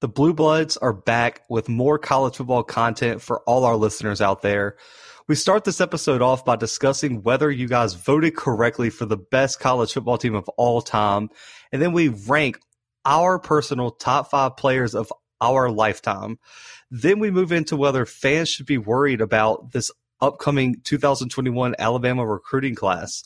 The Blue Bloods are back with more college football content for all our listeners out there. We start this episode off by discussing whether you guys voted correctly for the best college football team of all time. And then we rank our personal top five players of our lifetime. Then we move into whether fans should be worried about this upcoming 2021 Alabama recruiting class.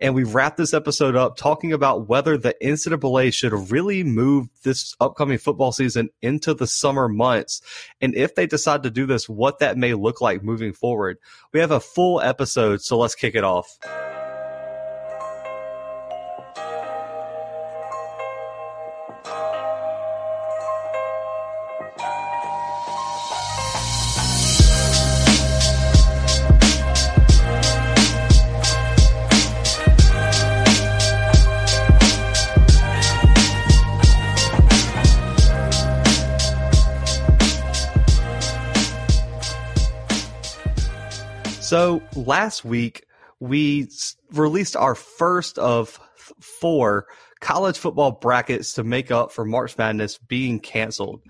And we wrap this episode up talking about whether the NCAA should really move this upcoming football season into the summer months. And if they decide to do this, what that may look like moving forward. We have a full episode, so let's kick it off. Last week we released our first of four college football brackets to make up for March Madness being canceled.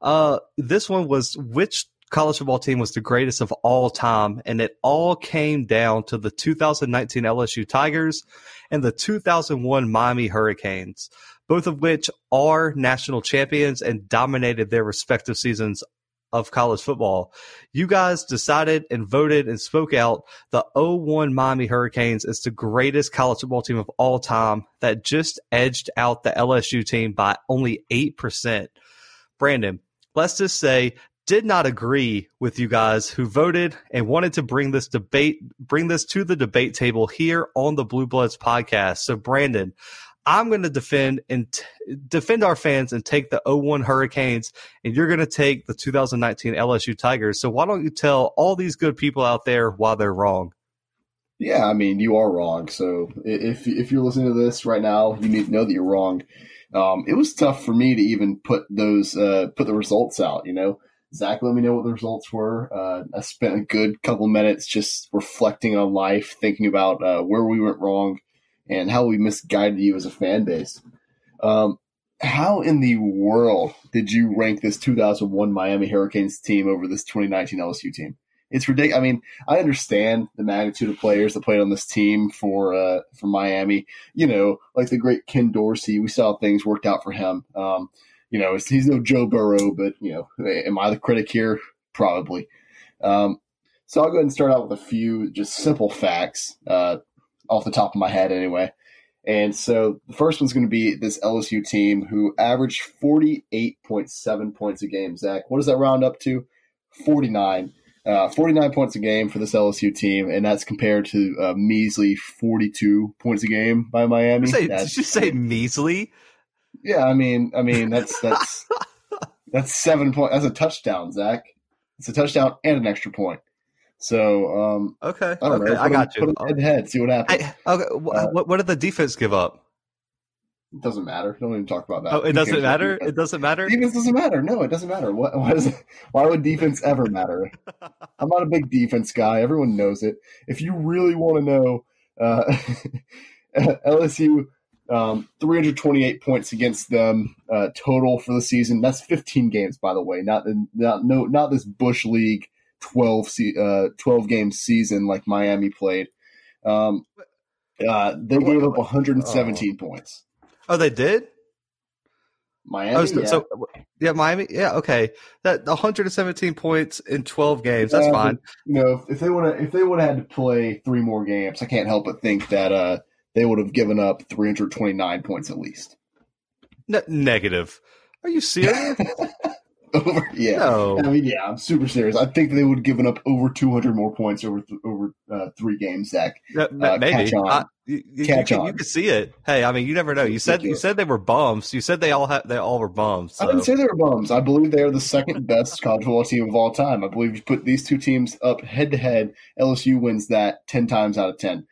Uh, this one was which college football team was the greatest of all time, and it all came down to the 2019 LSU Tigers and the 2001 Miami Hurricanes, both of which are national champions and dominated their respective seasons of college football. You guys decided and voted and spoke out the 01 Miami Hurricanes is the greatest college football team of all time that just edged out the LSU team by only 8%. Brandon, let's just say did not agree with you guys who voted and wanted to bring this debate bring this to the debate table here on the Blue Bloods podcast. So Brandon, I'm going to defend and t- defend our fans and take the 01 Hurricanes, and you're going to take the 2019 LSU Tigers. So why don't you tell all these good people out there why they're wrong? Yeah, I mean you are wrong. So if if you're listening to this right now, you need to know that you're wrong. Um, it was tough for me to even put those uh, put the results out. You know, Zach let me know what the results were. Uh, I spent a good couple minutes just reflecting on life, thinking about uh, where we went wrong and how we misguided you as a fan base. Um, how in the world did you rank this 2001 Miami Hurricanes team over this 2019 LSU team? It's ridiculous. I mean, I understand the magnitude of players that played on this team for uh, for Miami. You know, like the great Ken Dorsey. We saw things worked out for him. Um, you know, he's no Joe Burrow, but you know, am I the critic here? Probably. Um, so I'll go ahead and start out with a few just simple facts. Uh, off the top of my head anyway. And so the first one's going to be this LSU team who averaged 48.7 points a game. Zach, what does that round up to? 49. Uh, 49 points a game for this LSU team, and that's compared to a measly 42 points a game by Miami. Did you say, did you say measly? Yeah, I mean, I mean that's that's that's seven points. That's a touchdown, Zach. It's a touchdown and an extra point. So um, okay, I okay, I got them, you. Put them head head, see what happens. I, okay, uh, what, what did the defense give up? It doesn't matter. Don't even talk about that. Oh, it doesn't matter. It doesn't matter. Defense doesn't matter. No, it doesn't matter. What? Why does? It, why would defense ever matter? I'm not a big defense guy. Everyone knows it. If you really want to know, uh, LSU um, 328 points against them uh, total for the season. That's 15 games, by the way. Not not no not this Bush League 12, uh, 12 game season like Miami played. Um, uh, they gave up 117 oh. points. Oh, they did. Miami, oh, so, yeah. So, yeah, Miami, yeah, okay. That 117 points in 12 games, that's fine. you know, if they would have, if they would have had to play three more games, I can't help but think that uh, they would have given up 329 points at least. Ne- negative. Are you serious? over. Yeah, no. I mean, yeah, I'm super serious. I think they would have given up over 200 more points over th- over uh, three games. Zach, uh, maybe catch on. I, you, catch you, on. you can see it. Hey, I mean, you never know. You said you said they were bums. You said they all have they all were bums. So. I didn't say they were bums. I believe they are the second best college football team of all time. I believe you put these two teams up head to head. LSU wins that ten times out of ten.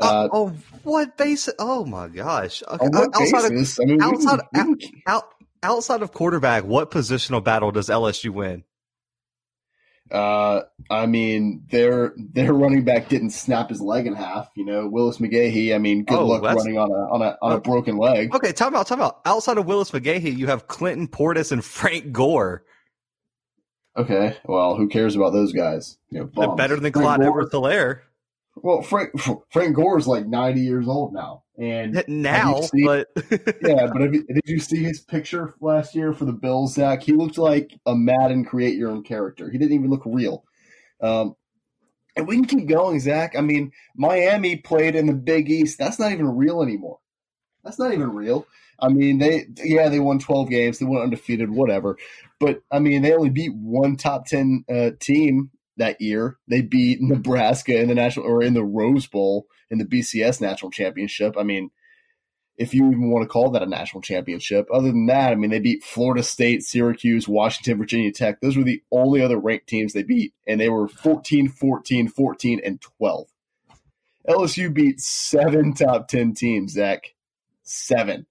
Uh, uh, oh, what basis? Oh my gosh! Okay. outside basis? Of, I mean, outside, can, out, out, outside of quarterback, what positional battle does LSU win? Uh, I mean, their their running back didn't snap his leg in half. You know, Willis McGahee. I mean, good Oh, luck running on a on a on a Oh. broken leg. Okay, time out, time out. Outside of Willis McGahee, you have Clinton Portis and Frank Gore. Okay, well, who cares about those guys? You know, They're better than Gore- Edwards Helaire. Well, Frank Frank Gore is like ninety years old now, and Now, seen- but yeah, but you, did you see his picture last year for the Bills, Zach? He looked like a Madden create your own character. He didn't even look real. Um, and we can keep going, Zach. I mean, Miami played in the Big East. That's not even real anymore. That's not even real. I mean, they yeah they won twelve games. They went undefeated, whatever. But I mean, they only beat one top ten uh, team that year. They beat Nebraska in the national or in the Rose Bowl in the BCS national championship. I mean, if you even want to call that a national championship. Other than that, I mean, they beat Florida State, Syracuse, Washington, Virginia Tech. Those were the only other ranked teams they beat, and they were 14, 14, 14, and 12. LSU beat seven top 10 teams, Zach. Seven.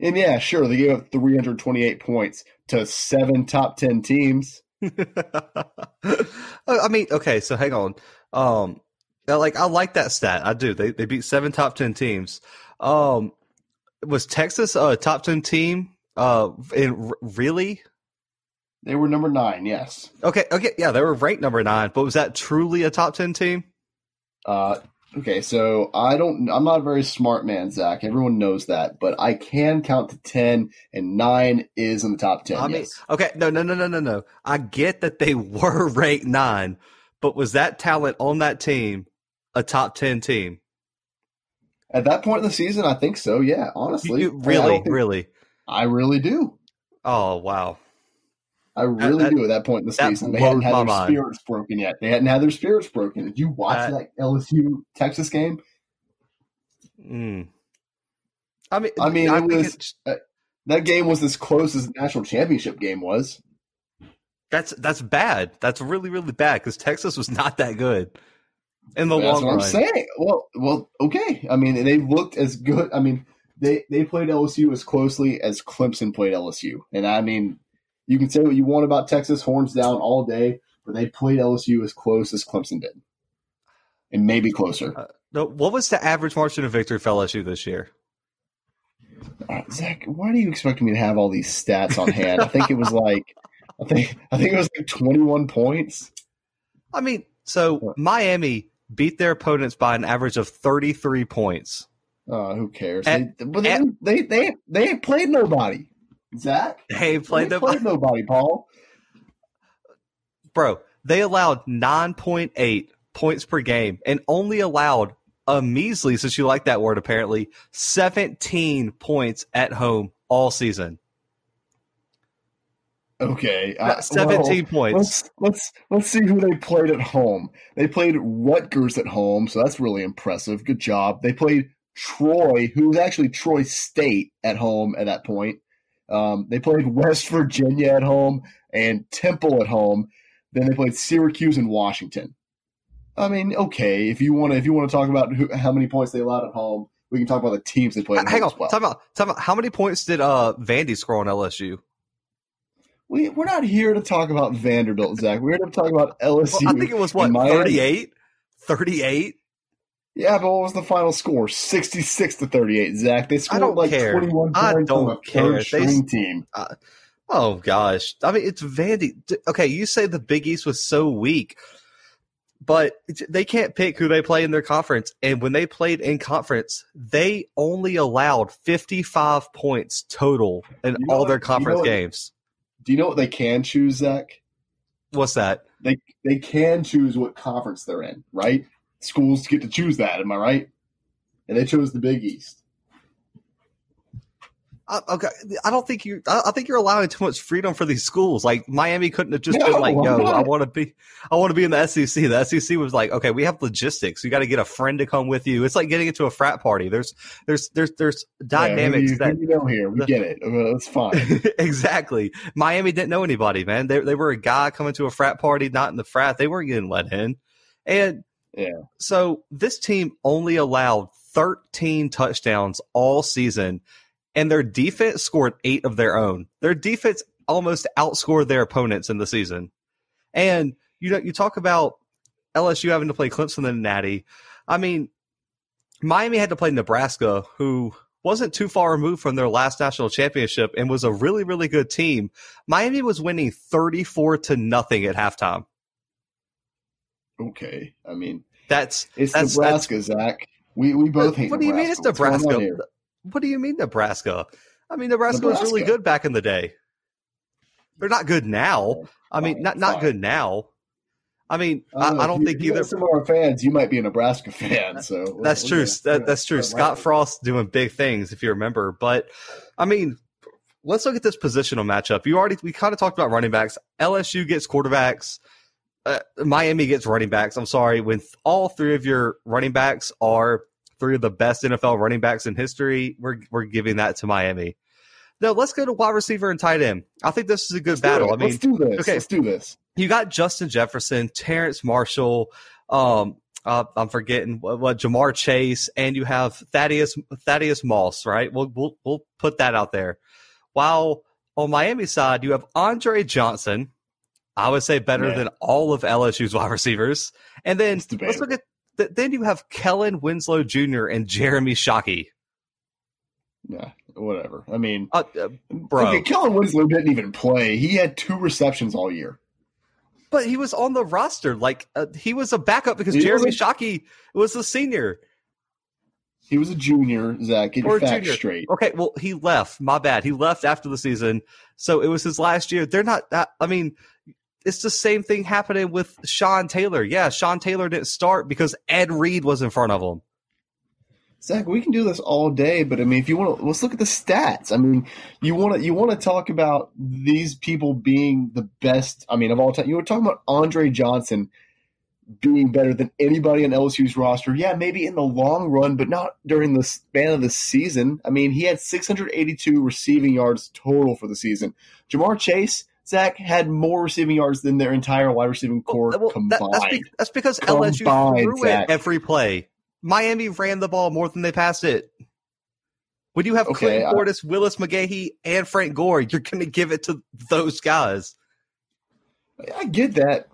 And yeah, sure, they gave up 328 points to seven top 10 teams. I mean, okay, so hang on. Um, I like I like that stat. I do. They they beat seven top ten teams. Um, was Texas a top ten team? Uh, in r- really? They were number nine, yes. Okay, okay, yeah, they were ranked number nine, but was that truly a top ten team? Uh, okay, so I don't. I'm not a very smart man, Zach. Everyone knows that, but I can count to ten, and nine is in the top ten. I mean, yes. okay, no, no, no, no, no, no. I get that they were ranked nine, but was that talent on that team a top ten team? At that point in the season, I think so. Yeah, honestly, you- really, don't really. I really do. Oh wow. I really that- do. At that point in the season, they hadn't had their mind. spirits broken yet. They hadn't had their spirits broken. Did you watch That- that LSU Texas game? Mm. I mean, I mean, it was- it's- That game was as close as the national championship game was. that's that's bad. That's really really bad because Texas was not that good in the That's long what run. I'm saying. Well, well, okay. I mean, they looked as good. I mean, they they played LSU as closely as Clemson played LSU, and I mean, you can say what you want about Texas, horns down all day, but they played LSU as close as Clemson did, and maybe closer. Uh, no, what was the average margin of victory for LSU this year? Uh, Zach, why do you expect me to have all these stats on hand? I think it was like, I think I think it was like 21 points. I mean, so Miami beat their opponents by an average of 33 points. Uh, who cares? And- they, but they, they they they ain't played nobody. Zach, They they played ain't the played nobody, Paul. bro. They allowed 9.8 points per game and only allowed a measly, since you like that word, apparently 17 points at home all season. Okay, That's 17 well, points. Let's let's let's see who they played at home. They played Rutgers at home, so that's really impressive. Good job. They played Troy, who was actually Troy State at home at that point. Um, they played West Virginia at home and Temple at home. Then they played Syracuse and Washington. I mean, okay, if you want to if you want to talk about who, how many points they allowed at home, we can talk about the teams they played. At Hang on, well. time out, time out. How many points did uh Vandy score on LSU? We, we're not here to talk about Vanderbilt, Zach. We're here to talk about LSU. Well, I think it was what and 38? 38? Yeah, but what was the final score? Sixty-six to thirty-eight. Zach, they scored don't like care. twenty-one points on don't a care. third They- team. Uh, oh gosh, I mean it's Vandy. Okay, you say the Big East was so weak, but they can't pick who they play in their conference. And when they played in conference, they only allowed fifty-five points total in You know all what- their you know conference games. Do you know what they can choose, Zach? What's that? They they can choose what conference they're in, right? Schools get to choose that. Am I right? And they chose the Big East. I, okay, I don't think you. I, think you're allowing too much freedom for these schools. Like Miami couldn't have just No, been like, "Yo, I want to be, I want to be in the SEC." The SEC was like, "Okay, we have logistics. You got to get a friend to come with you." It's like getting into a frat party. There's, there's, there's, there's dynamics yeah, that who, you know here. We the- get it. It's fine. exactly. Miami didn't know anybody, man. They they were a guy coming to a frat party, not in the frat. They weren't getting let in, and Yeah. So this team only allowed 13 touchdowns all season, and their defense scored eight of their own. Their defense almost outscored their opponents in the season. And you know, you talk about LSU having to play Clemson and Natty. I mean, Miami had to play Nebraska, who wasn't too far removed from their last national championship and was a really, really good team. Miami was winning 34 to nothing at halftime. Okay. I mean, that's it's that's, Nebraska, that's, Zach. We we both hate. What do you mean it's Nebraska? What do you mean Nebraska? I mean Nebraska, Nebraska, was really good back in the day. They're not good now. I mean, not not good now. I mean, I don't, I, I don't you, think either. Some of our fans, you might be a Nebraska fan, so that's true. That, that's true. Scott Frost doing big things, if you remember. But I mean, let's look at this positional matchup. You already we kind of talked about running backs. LSU gets quarterbacks. Uh, Miami gets running backs. I'm sorry, when all three of your running backs are three of the best NFL running backs in history, we're we're giving that to Miami. Now let's go to wide receiver and tight end. I think this is a good let's battle. I mean, let's do this. Okay, let's do this. You got Justin Jefferson, Terrace Marshall, um, uh, I'm forgetting what, what, Ja'Marr Chase, and you have Thaddeus Thaddeus Moss. Right? We'll we'll we'll put that out there. While on Miami side, you have Andre Johnson, I would say better yeah. than all of LSU's wide receivers. And then let's look at the, then you have Kellen Winslow Jr. and Jeremy Shockey. Yeah, whatever. I mean, uh, uh, bro, okay, Kellen Winslow didn't even play. He had two receptions all year. But he was on the roster. Like uh, he was a backup because he Jeremy was Shockey was a senior. He was a junior, Zach. Get or your facts straight. Okay, well, he left. My bad. He left after the season, so it was his last year. They're not. I mean, it's the same thing happening with Sean Taylor. Yeah, Sean Taylor didn't start because Ed Reed was in front of him. Zach, we can do this all day, but I mean, if you want to, let's look at the stats. I mean, you want to you want to talk about these people being the best. I mean, of all time, you were talking about Andre Johnson being better than anybody on LSU's roster. Yeah, maybe in the long run, but not during the span of the season. I mean, he had 682 receiving yards total for the season. Ja'Marr Chase Zach had more receiving yards than their entire wide receiving core well, well, combined. That, that's, be, that's, because combined, LSU threw Zach. it every play. Miami ran the ball more than they passed it. When you have okay, Clinton Portis, Willis McGahee, and Frank Gore, you're going to give it to those guys. I get that.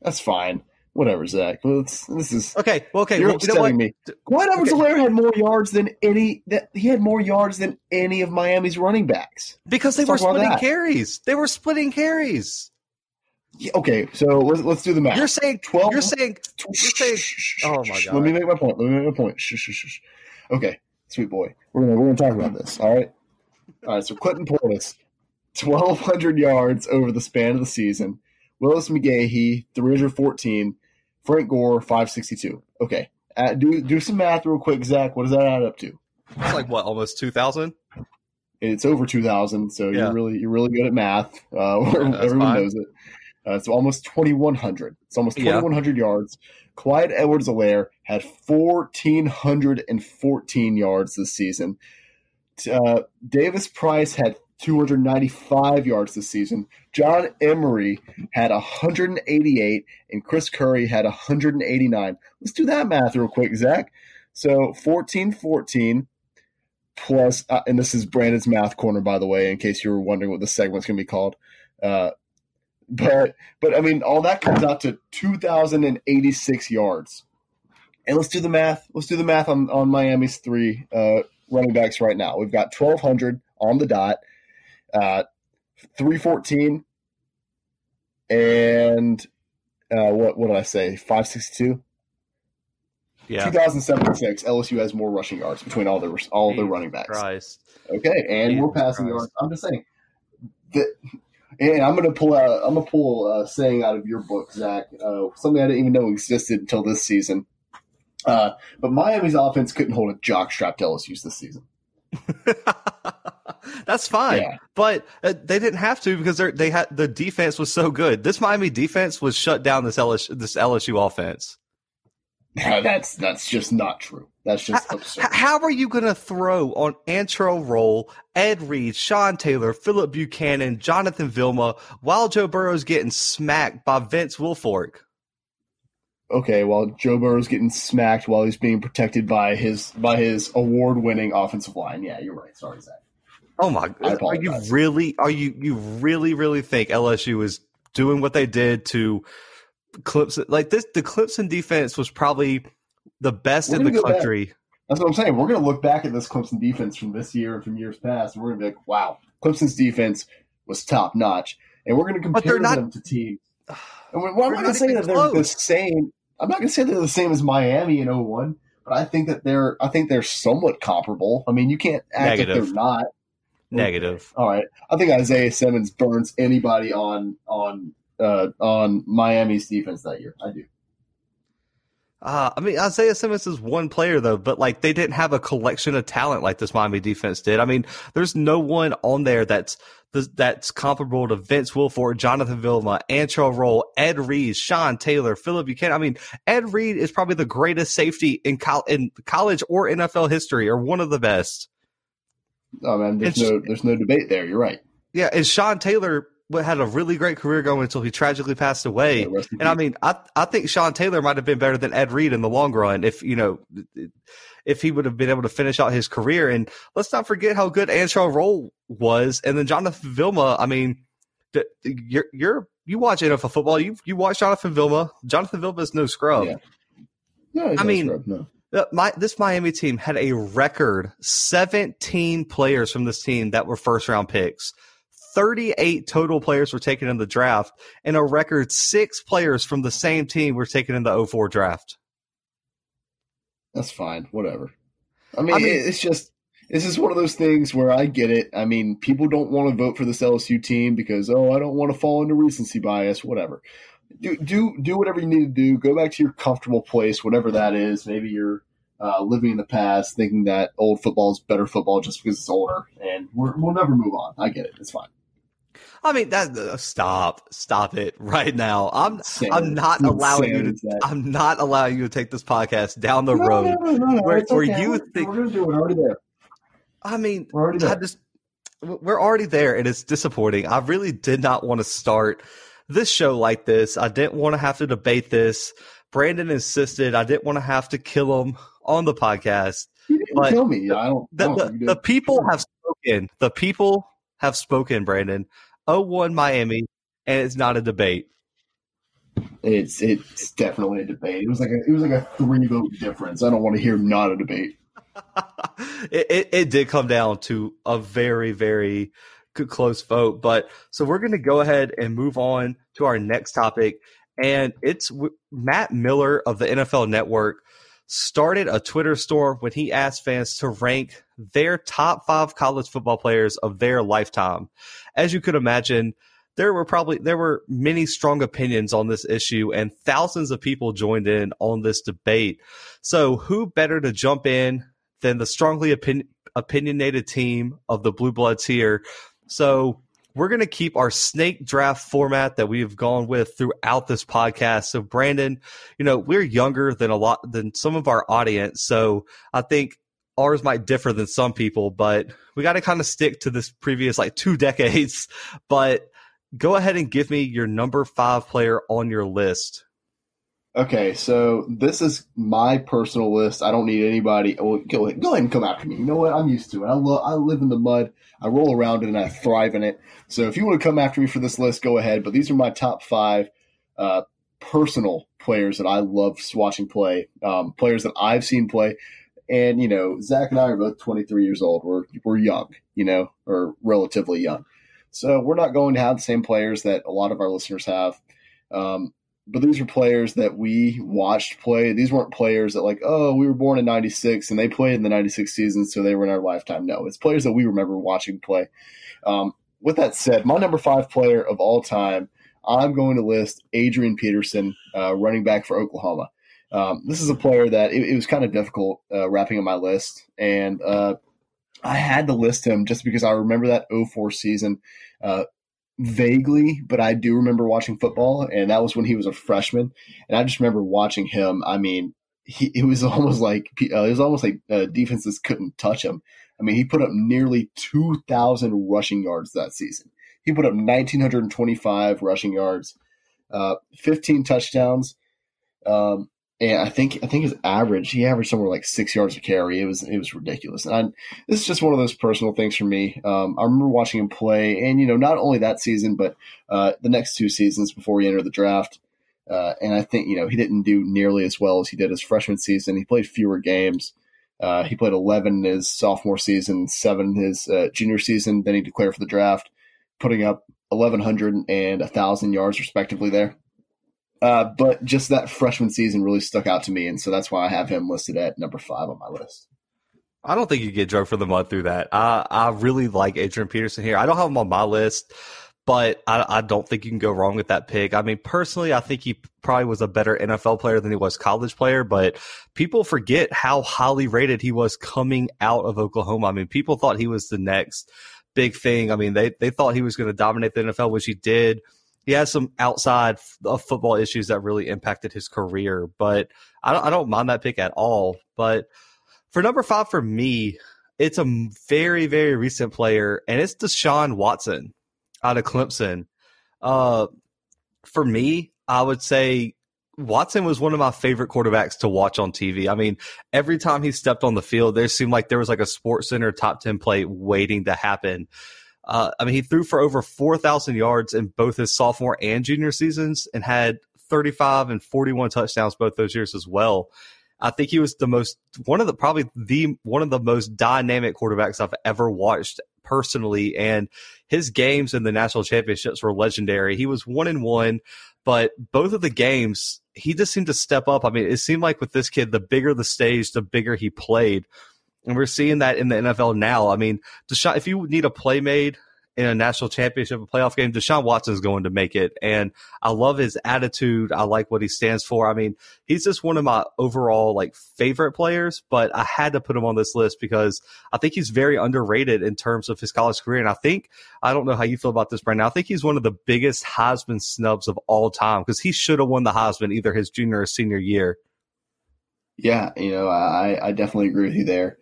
That's fine whatever, Zach. Well, this is okay. Well, okay, you're well, upsetting you know me. Edwards okay. had more yards than any. That he had more yards than any of Miami's running backs because they let's were splitting carries. They were splitting carries. Yeah, okay, so let's, let's do the math. You're saying twelve. You're saying. You're saying. Oh my god. Let me make my point. Let me make my point. Shh, shh, shh. Okay, sweet boy. We're gonna we're gonna talk about this. All right. All right. So Clinton Portis, twelve hundred yards over the span of the season. Willis McGahee, 314. Frank Gore, 562. Okay. Uh, do do some math real quick, Zach. What does that add up to? It's like what, almost 2,000? It's over 2,000. So yeah. you're really you're really good at math. Uh, yeah, everyone fine. knows it. Uh, it's almost 2,100. It's almost 2,100 yeah. yards. Clyde Edwards-Helaire had 1,414 yards this season. Uh, Davis Price had 295 yards this season. John Emery had 188, and Chris Curry had 189. Let's do that math real quick, Zach. So 14 14 plus, uh, and this is Brandon's math corner, by the way, in case you were wondering what the segment's going to be called. Uh, but, but I mean, all that comes out to 2,086 yards. And let's do the math. Let's do the math on, on Miami's three uh, running backs right now. We've got 1,200 on the dot. Uh, 314 and uh, what what did I say? 562? Yeah. 2076, LSU has more rushing yards between all their all their running backs. Christ. Okay, and Jesus we're passing Christ. yards. I'm just saying that and I'm gonna pull out. I'm gonna pull a saying out of your book, Zach. Uh, something I didn't even know existed until this season. Uh, but Miami's offense couldn't hold a jock strap to LSU's this season. That's fine, yeah. but uh, they didn't have to because they had the defense was so good. This Miami defense was shut down. This LSU, this LSU offense. No, that's that's just not true. That's just how, absurd. How are you going to throw on Antrel Rolle, Ed Reed, Sean Taylor, Phillip Buchanon, Jonathan Vilma, while Joe Burrow's getting smacked by Vince Wilfork? Okay, while Joe Burrow's getting smacked while he's being protected by his by his award winning offensive line. Yeah, you're right. Sorry, Zach. Oh my! God. Are you really? Are you you really really think LSU is doing what they did to Clemson. Like this, the Clemson defense was probably the best in the gonna back. country. That's what I'm saying. We're going to look back at this Clemson defense from this year and from years past, and we're going to be like, wow, Clemson's defense was top notch. And we're going to But they're compare not- them to teams. And we're, well, I'm not going to not say even that they're the same. I'm not going to say they're the same as Miami in 01, but I think that they're I think they're somewhat comparable. I mean, you can't act like Negative. they're not. Negative. All right. I think Isaiah Simmons burns anybody on on uh, on Miami's defense that year. I do. Uh, I mean, Isaiah Simmons is one player though, but like they didn't have a collection of talent like this Miami defense did. I mean, there's no one on there that's that's comparable to Vince Wilfork, Jonathan Vilma, Antrel Rolle, Ed Reed, Sean Taylor, Phillip Buchanon. I mean, Ed Reed is probably the greatest safety in, col- in college or NFL history, or one of the best. Oh man, there's It's- no there's no debate there. You're right. Yeah, and Sean Taylor had a really great career going until he tragically passed away. Yeah, And I mean, I I think Sean Taylor might have been better than Ed Reed in the long run if you know if he would have been able to finish out his career. And let's not forget how good Antrel Rolle was, and then Jonathan Vilma. I mean, you're you're you watch NFL football. You you watch Jonathan Vilma. Jonathan Vilma is no scrub. Yeah. no, I mean- scrub, no. My this Miami team had a record 17 players from this team that were first round picks. 38 total players were taken in the draft, and a record six players from the same team were taken in the 04 draft. That's fine. Whatever. I mean, I mean- it's just this is one of those things where I get it. I mean, people don't want to vote for this LSU team because oh, I don't want to fall into recency bias. Whatever. Do do do whatever you need to do. Go back to your comfortable place, whatever that is. Maybe you're uh, living in the past, thinking that old football is better football just because it's older, and we're, we'll never move on. I get it. It's fine. I mean, that uh, stop, stop it right now. I'm Insanity. I'm not allowing you to. I'm not allowing you to take this podcast down the No, road. no, no, where- where okay. you We're- think- we're gonna do it. We're already there. I mean, We're already I there. just we're already there and it's disappointing. I really did not want to start this show like this. I didn't want to have to debate this. Brandon insisted I didn't want to have to kill him on the podcast. You didn't but- kill me. I don't. The, the, the people have spoken. The people have spoken, Brandon. 0-1 Miami, and it's not a debate. It's it's definitely a debate. It was like a it was like a three vote difference. I don't want to hear not a debate. it, it, it did come down to a very, very close vote. But so we're going to go ahead and move on to our next topic. And it's w- Matt Miller of the NFL Network started a Twitter store when he asked fans to rank their top five college football players of their lifetime. As you could imagine, there were probably there were many strong opinions on this issue and thousands of people joined in on this debate. So who better to jump in than the strongly opin- opinionated team of the Blue Bloods here. So we're going to keep our snake draft format that we've gone with throughout this podcast. So Brandon, you know, we're younger than a lot than some of our audience. So I think ours might differ than some people, but we got to kind of stick to this previous like two decades. But go ahead and give me your number five player on your list. Okay, so this is my personal list. I don't need anybody. Well, go ahead, go ahead and come after me. You know what? I'm used to it. I love. I live in the mud. I roll around it and I thrive in it. So if you want to come after me for this list, go ahead. But these are my top five uh, personal players that I love watching play. Um, players that I've seen play. And you know, Zach and I are both 23 years old. We're we're young, you know, or relatively young. So we're not going to have the same players that a lot of our listeners have. Um, but these are players that we watched play. These weren't players that like, oh, we were born in '96 and they played in the '96 season, so they were in our lifetime. No, it's players that we remember watching play. Um, with that said, my number five player of all time, I'm going to list Adrian Peterson, uh, running back for Oklahoma. Um, this is a player that it, it was kind of difficult uh, wrapping up my list, and uh, I had to list him just because I remember that 04 season. Uh, vaguely, but I do remember watching football, and that was when he was a freshman. And I just remember watching him. I mean, he it was almost like uh, it was almost like uh, defenses couldn't touch him. I mean, he put up nearly two thousand rushing yards that season. He put up nineteen hundred twenty-five rushing yards, uh, fifteen touchdowns. Um, and I think I think his average he averaged somewhere like six yards a carry. It was it was ridiculous. And I, this is just one of those personal things for me. Um, I remember watching him play, and you know, not only that season, but uh, the next two seasons before he entered the draft. Uh, and I think you know he didn't do nearly as well as he did his freshman season. He played fewer games. Uh, he played 11 his sophomore season, seven his uh, junior season. Then he declared for the draft, putting up 1,100 and 1,000 yards respectively there. Uh, but just that freshman season really stuck out to me, and so that's why I have him listed at number five on my list. I don't think you get drug for the mud through that. I I really like Adrian Peterson here. I don't have him on my list, but I, I don't think you can go wrong with that pick. I mean, personally, I think he probably was a better NFL player than he was college player, but people forget how highly rated he was coming out of Oklahoma. I mean, people thought he was the next big thing. I mean, they they thought he was going to dominate the NFL, which he did he has some outside of football issues that really impacted his career, but I don't, I don't mind that pick at all. But for number five for me, it's a very, very recent player, and it's Deshaun Watson out of Clemson. Uh, for me, I would say Watson was one of my favorite quarterbacks to watch on TV. I mean, every time he stepped on the field, there seemed like there was like a Sports Center top 10 play waiting to happen. Uh, I mean, he threw for over 4,000 yards in both his sophomore and junior seasons and had 35 and 41 touchdowns both those years as well. I think he was the most, one of the, probably the, one of the most dynamic quarterbacks I've ever watched personally. And his games in the national championships were legendary. He was one and one, but both of the games, he just seemed to step up. I mean, it seemed like with this kid, the bigger the stage, the bigger he played. And we're seeing that in the NFL now. I mean, Deshaun, if you need a play made in a national championship, a playoff game, Deshaun Watson is going to make it. And I love his attitude. I like what he stands for. I mean, he's just one of my overall like favorite players, but I had to put him on this list because I think he's very underrated in terms of his college career. And I think, I don't know how you feel about this, Brandon. I think he's one of the biggest Heisman snubs of all time because he should have won the Heisman either his junior or senior year. Yeah, you know, I, I definitely agree with you there.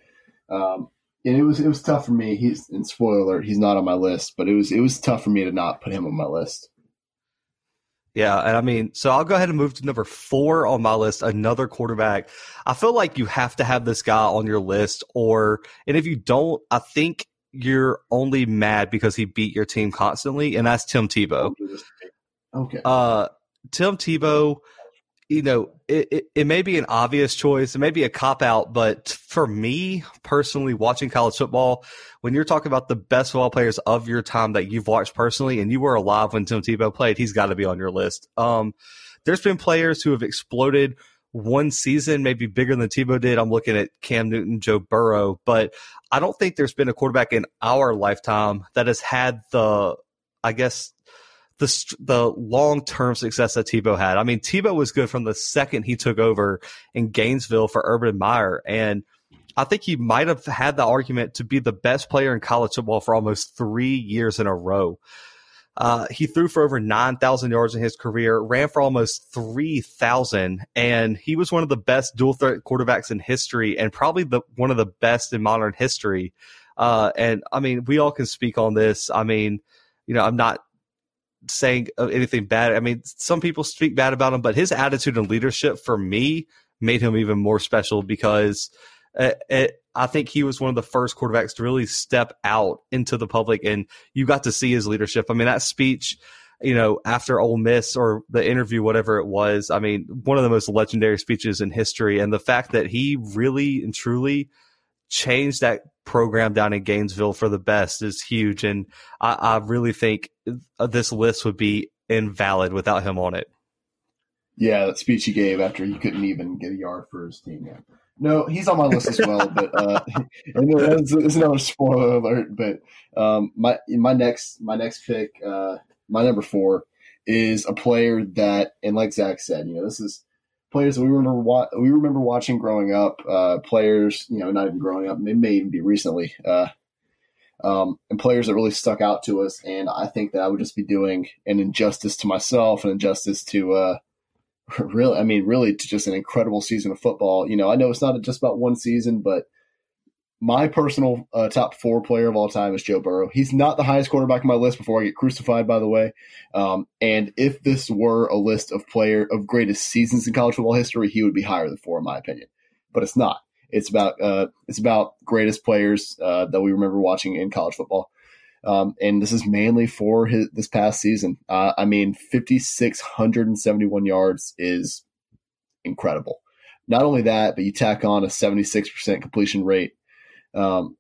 Um, and it was it was tough for me. He's and spoiler alert, he's not on my list, but it was it was tough for me to not put him on my list. Yeah, and I mean, so I'll go ahead and move to number four on my list, another quarterback. I feel like you have to have this guy on your list, or and if you don't, I think you're only mad because he beat your team constantly, and that's Tim Tebow. Okay. Uh, Tim Tebow you know, it, it, it, may be an obvious choice, it may be a cop out, but for me personally, watching college football, when you're talking about the best football players of your time that you've watched personally, and you were alive when Tim Tebow played, he's got to be on your list. Um, there's been players who have exploded one season, maybe bigger than Tebow did. I'm looking at Cam Newton, Joe Burrow, but I don't think there's been a quarterback in our lifetime that has had the, I guess, the the long term success that Tebow had. I mean, Tebow was good from the second he took over in Gainesville for Urban Meyer, and I think he might have had the argument to be the best player in college football for almost three years in a row. Uh, he threw for over 9,000 yards in his career, ran for almost 3,000, and he was one of the best dual threat quarterbacks in history and probably the one of the best in modern history. Uh, and I mean, we all can speak on this. I mean, you know, I'm not saying anything bad. I mean, some people speak bad about him, but his attitude and leadership for me made him even more special because it, uh, it, I think he was one of the first quarterbacks to really step out into the public, and you got to see his leadership. I mean, that speech, you know, after Ole Miss or the interview, whatever it was, I mean, one of the most legendary speeches in history, and the fact that he really and truly changed that program down in Gainesville for the best is huge. And I, I really think this list would be invalid without him on it. Yeah, that speech he gave after he couldn't even get a yard for his team. Yeah. No, he's on my list as well, but uh, it's, it's another spoiler alert. But um, my my next my next pick, uh, my number four, is a player that, and like Zach said, you know, this is players that we remember wa- we remember watching growing up. Uh, players, you know, not even growing up, it may even be recently, uh, um, and players that really stuck out to us. And I think that I would just be doing an injustice to myself, an injustice to uh, really, I mean, really, to just an incredible season of football. You know, I know it's not just about one season, but my personal uh, top four player of all time is Joe Burrow. He's not the highest quarterback on my list before I get crucified, by the way. Um, and if this were a list of player of greatest seasons in college football history, he would be higher than four, in my opinion. But it's not. It's about uh, it's about greatest players uh, that we remember watching in college football. Um, and this is mainly for his, this past season. Uh, I mean, 5,671 yards is incredible. Not only that, but you tack on a 76% completion rate um,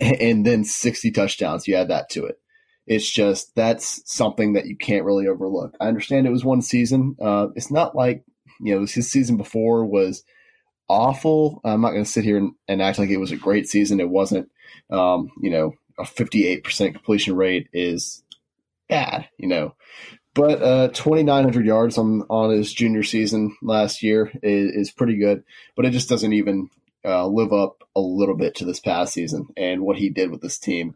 and then 60 touchdowns. You add that to it. It's just that's something that you can't really overlook. I understand it was one season. Uh, it's not like you know his season before was awful. I'm not going to sit here and, and, act like it was a great season. It wasn't. Um, you know, a 58% completion rate is bad. You know, but uh, 2,900 yards on on his junior season last year is, is pretty good. But it just doesn't even uh, live up a little bit to this past season and what he did with this team.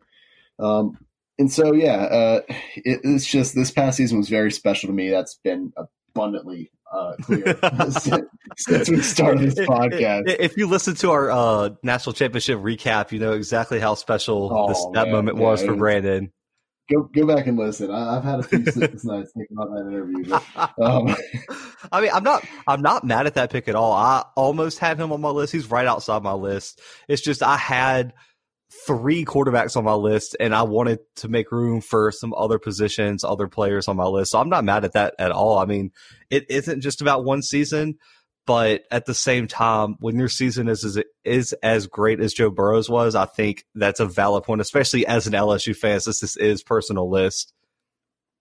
Um, and so, yeah, uh, it, it's just this past season was very special to me. That's been abundantly uh, clear since, since we started this podcast. If you listen to our uh, national championship recap, you know exactly how special oh, this, that man, moment yeah, was for Brandon go go back and listen. I, have had a few sleepless nights thinking about that interview. But, um. I mean, I'm not I'm not mad at that pick at all. I almost had him on my list. He's right outside my list. It's just I had three quarterbacks on my list, and I wanted to make room for some other positions, other players on my list. So I'm not mad at that at all. I mean, it isn't just about one season. But at the same time, when your season is, is is as great as Joe Burrow's was, I think that's a valid point, especially as an LSU fan, since this is personal list.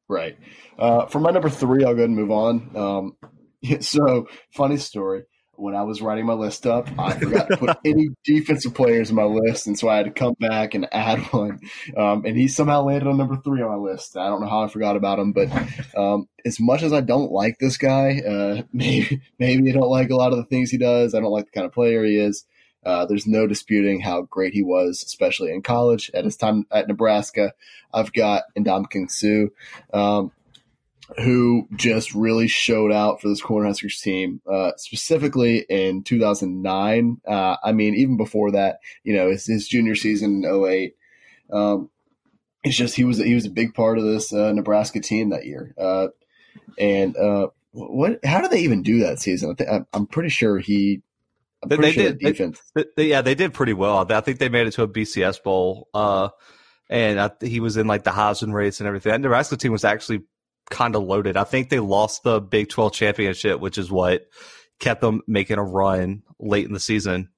Right. Uh, for my number three, I'll go ahead and move on. Um, so, funny story when I was writing my list up, I forgot to put any defensive players in my list, and so I had to come back and add one. Um, and he somehow landed on number three on my list. I don't know how I forgot about him, but um, as much as I don't like this guy, uh, maybe maybe I don't like a lot of the things he does. I don't like the kind of player he is. Uh, there's no disputing how great he was, especially in college. At his time at Nebraska, I've got Ndamukong Suh. Um, who just really showed out for this Cornhuskers team, uh, specifically in 2009. Uh, I mean, even before that, you know, his, his junior season in 08. Um, it's just he was he was a big part of this uh, Nebraska team that year. Uh, and uh, what? How did they even do that season? I am pretty sure he. I'm pretty they sure did. Defense. They, they, yeah, they did pretty well. I think they made it to a BCS bowl. Uh, and I, he was in like the Heisman race and everything. That Nebraska team was actually kind of loaded. I think they lost the Big 12 championship, which is what kept them making a run late in the season.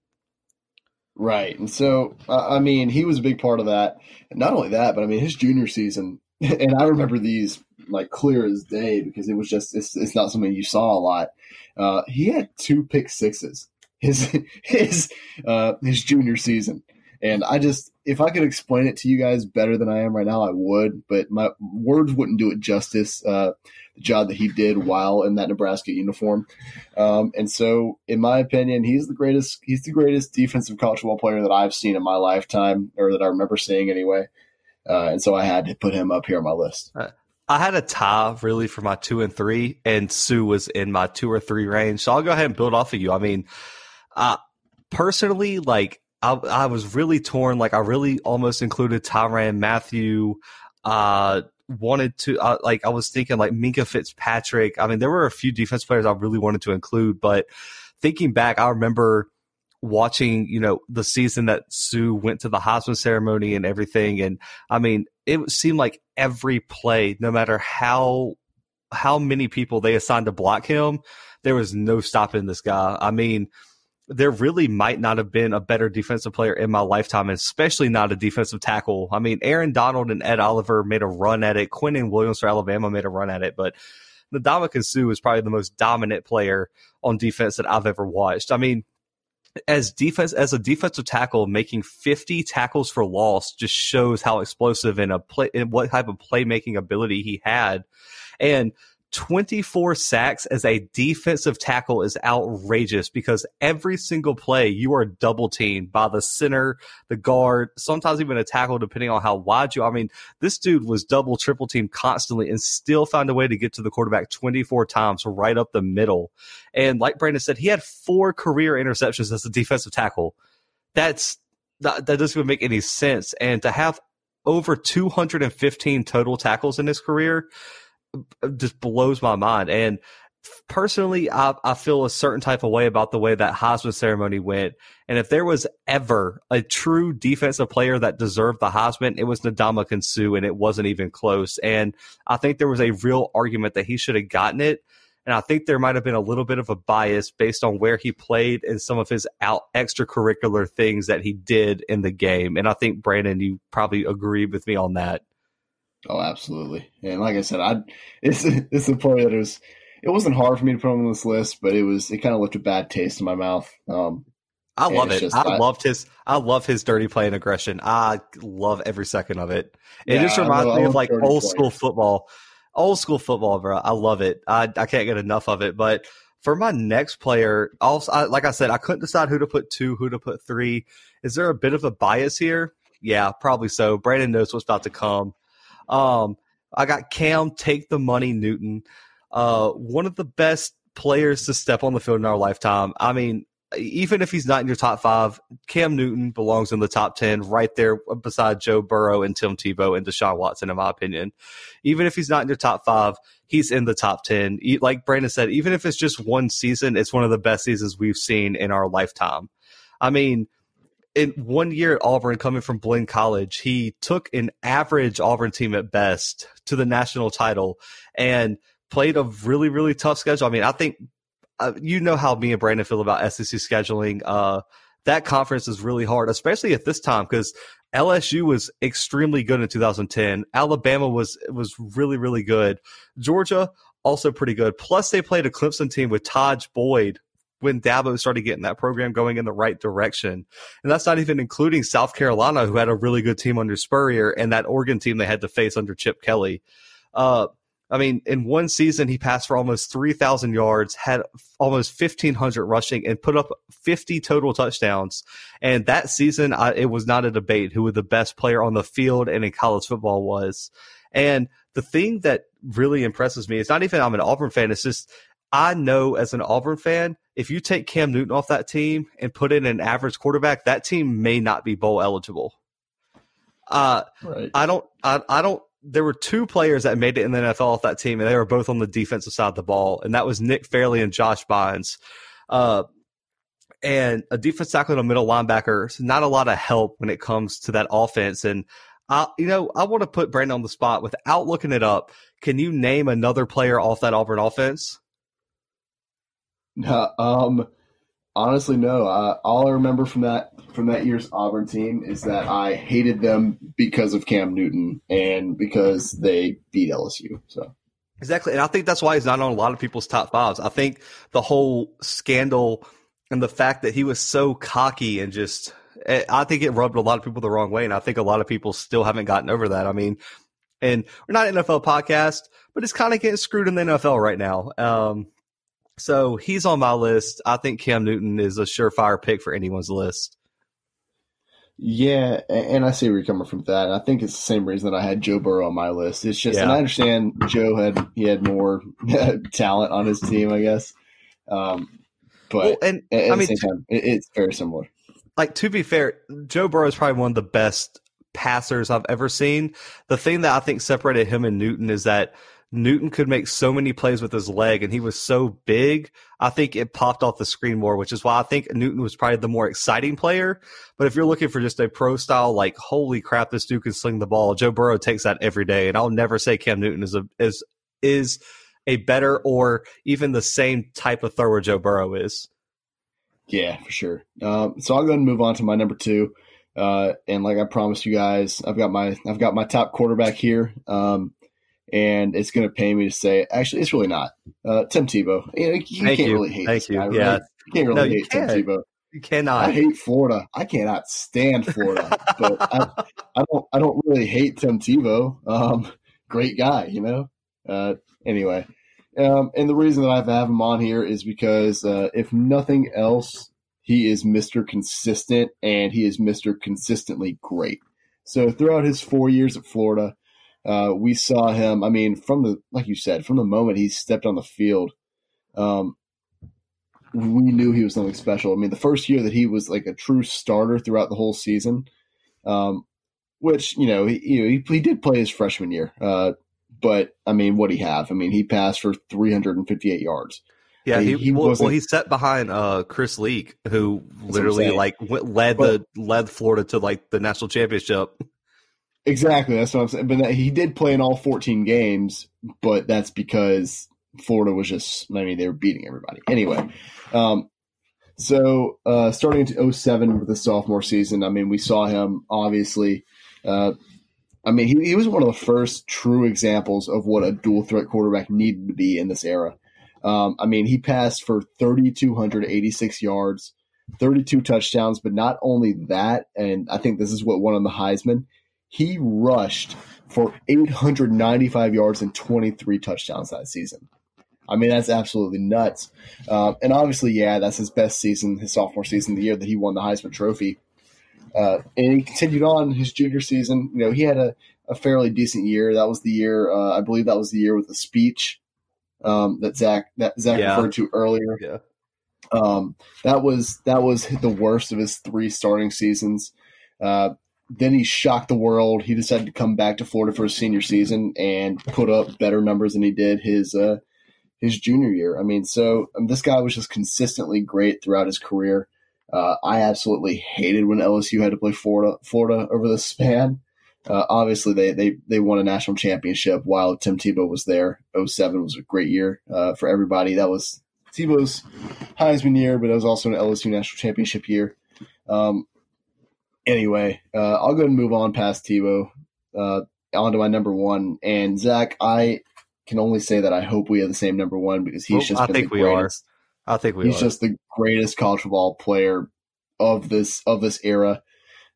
Right. And so, I mean, he was a big part of that. Not only that, but I mean, his junior season, and I remember these like clear as day because it was just, it's, it's not something you saw a lot. Uh, he had two pick sixes his, his, uh, his junior season. And I just, if I could explain it to you guys better than I am right now, I would, but my words wouldn't do it justice. Uh, the job that he did while in that Nebraska uniform. Um, and so, in my opinion, he's the greatest. He's the greatest defensive college football player that I've seen in my lifetime, or that I remember seeing anyway. Uh, and so, I had to put him up here on my list. Uh, I had a tie really for my two and three, and Suh was in my two or three range. So I'll go ahead and build off of you. I mean, uh, personally, like I, I was really torn. Like I really almost included Tyrann Mathieu. Uh, wanted to uh, like I was thinking like Minkah Fitzpatrick. I mean, there were a few defense players I really wanted to include, but thinking back, I remember watching you know the season that Suh went to the Heisman ceremony and everything, and I mean, it seemed like every play, no matter how how many people they assigned to block him, there was no stopping this guy. I mean there really might not have been a better defensive player in my lifetime, especially not a defensive tackle. I mean, Aaron Donald and Ed Oliver made a run at it. Quinnen Williams for Alabama made a run at it, but Ndamukong Suh is probably the most dominant player on defense that I've ever watched. I mean, as defense as a defensive tackle, making 50 tackles for loss just shows how explosive and a play and what type of playmaking ability he had. And 24 sacks as a defensive tackle is outrageous because every single play you are double teamed by the center, the guard, sometimes even a tackle, depending on how wide you. I mean, this dude was double, triple teamed constantly and still found a way to get to the quarterback 24 times right up the middle. And like Brandon said, he had four career interceptions as a defensive tackle. That's that, that doesn't even make any sense. And to have over 215 total tackles in his career just blows my mind. And personally, I, I feel a certain type of way about the way that Heisman ceremony went. And if there was ever a true defensive player that deserved the Heisman, it was Ndamukong Suh, and it wasn't even close. And I think there was a real argument that he should have gotten it. And I think there might have been a little bit of a bias based on where he played and some of his out extracurricular things that he did in the game. And I think Brandon, you probably agree with me on that. Oh, absolutely. And like I said, I it's it's a player that was it wasn't hard for me to put him on this list, but it was it kind of left a bad taste in my mouth. Um, I love it. Just, I, I, loved his. I love his dirty play and aggression. I love every second of it. It yeah, just reminds love, me of like old school football. Old school football, bro. I love it. I I can't get enough of it. But for my next player, also I, like I said, I couldn't decide who to put two, who to put three. Is there a bit of a bias here? Yeah, probably so. Brandon knows what's about to come. Um, I got Cam take the money Newton uh, one of the best players to step on the field in our lifetime. I mean, even if he's not in your top five, Cam Newton belongs in the top 10 right there beside Joe Burrow and Tim Tebow and Deshaun Watson, in my opinion. Even if he's not in your top five, he's in the top 10. Like Brandon said, even if it's just one season, it's one of the best seasons we've seen in our lifetime. I mean, in one year at Auburn, coming from Blinn College, he took an average Auburn team at best to the national title. And played a really really tough schedule. I mean, I think uh, you know how me and Brandon feel about SEC scheduling. Uh, that conference is really hard, especially at this time because LSU was extremely good in 2010. Alabama was was really really good. Georgia also pretty good. Plus, they played a Clemson team with Tajh Boyd when Dabo started getting that program going in the right direction. And that's not even including South Carolina, who had a really good team under Spurrier, and that Oregon team they had to face under Chip Kelly. Uh, I mean, in one season, he passed for almost 3,000 yards, had almost 1,500 rushing, and put up 50 total touchdowns. And that season, I, it was not a debate who the best player on the field and in college football was. And the thing that really impresses me is not even I'm an Auburn fan, it's just I know as an Auburn fan, if you take Cam Newton off that team and put in an average quarterback, that team may not be bowl eligible. Uh, right. I don't, I, I don't there were two players that made it in the NFL off that team, and they were both on the defensive side of the ball, and that was Nick Fairley and Josh Bynes. Uh, and a defense tackle and a middle linebacker, so not a lot of help when it comes to that offense. And I, you know, I want to put Brandon on the spot without looking it up. Can you name another player off that Auburn offense? No, um, honestly, no. Uh, all I remember from that from that year's Auburn team is that I hated them because of Cam Newton and because they beat LSU. So exactly, and I think that's why he's not on a lot of people's top fives. I think the whole scandal and the fact that he was so cocky and just. Eh, I think it rubbed a lot of people the wrong way, and I think a lot of people still haven't gotten over that. I mean, and we're not an NFL podcast, but it's kind of getting screwed in the NFL right now. Um, so he's on my list. I think Cam Newton is a surefire pick for anyone's list. Yeah, and I see where you're coming from that. And I think it's the same reason that I had Joe Burrow on my list. It's just, yeah. and I understand Joe had he had more talent on his team, I guess. Um, but well, and at, I mean, same time, it, it's very similar. Like to be fair, Joe Burrow is probably one of the best passers I've ever seen. The thing that I think separated him and Newton is that Newton could make so many plays with his leg and he was so big. I think it popped off the screen more, which is why I think Newton was probably the more exciting player. But if you're looking for just a pro style, like, holy crap, this dude can sling the ball, Joe Burrow takes that every day. And I'll never say Cam Newton is a, is, is a better or even the same type of thrower Joe Burrow is. Yeah, for sure. Um, so I'll go and move on to my number two. Uh, and like I promised you guys, I've got my I've got my top quarterback here. Um, and it's going to pay me to say, actually, it's really not. Uh, Tim Tebow. You, know, you can't you. really hate Thank you. Guy, yeah. Right? You can't really no, hate Tim Tebow. You cannot. I hate Florida. I cannot stand Florida, but I, I, don't. I don't really hate Tim Tebow. Um, great guy, you know. Uh, anyway, um, and the reason that I have him on here is because uh, if nothing else, he is Mister Consistent, and he is Mister Consistently Great. So throughout his four years at Florida, uh, we saw him. I mean, from the like you said, from the moment he stepped on the field, um, we knew he was something special. I mean, the first year that he was like a true starter throughout the whole season, um, which you know he, you know, he, he did play his freshman year, uh, but I mean, what he have? I mean, he passed for 358 yards. Yeah, he, he well, well, he sat behind uh, Chris Leak, who literally like went, led But- the led Florida to like the national championship. Exactly, that's what I'm saying. But he did play in all 14 games, but that's because Florida was just, I mean, they were beating everybody. Anyway, um, so uh, starting into 07 with the sophomore season, I mean, we saw him obviously. Uh, I mean, he, he was one of the first true examples of what a dual threat quarterback needed to be in this era. Um, I mean, he passed for 3,286 yards, 32 touchdowns, but not only that, and I think this is what won him the Heisman he rushed for 895 yards and 23 touchdowns that season. I mean, that's absolutely nuts. Uh, and obviously, yeah, that's his best season, his sophomore season, the year that he won the Heisman Trophy. Uh, and he continued on his junior season. You know, he had a, a fairly decent year. That was the year, uh, I believe that was the year with the speech um, that Zach that Zach Yeah. referred to earlier. Yeah. Um, that was that was the worst of his three starting seasons. Uh, then he shocked the world. He decided to come back to Florida for his senior season and put up better numbers than he did his uh, his junior year. I mean, so um, this guy was just consistently great throughout his career. Uh, I absolutely hated when LSU had to play Florida Florida over the span. Uh, obviously, they, they they won a national championship while Tim Tebow was there. 07 was a great year uh, for everybody. That was Tebow's Heisman year, but it was also an LSU national championship year. Um, anyway, uh, I'll go and move on past Tebow, uh, on to my number one. And Zach, I can only say that I hope we have the same number one because he's Well, just I think the we are. greatest. I think we He's are. just the greatest college football player of this of this era.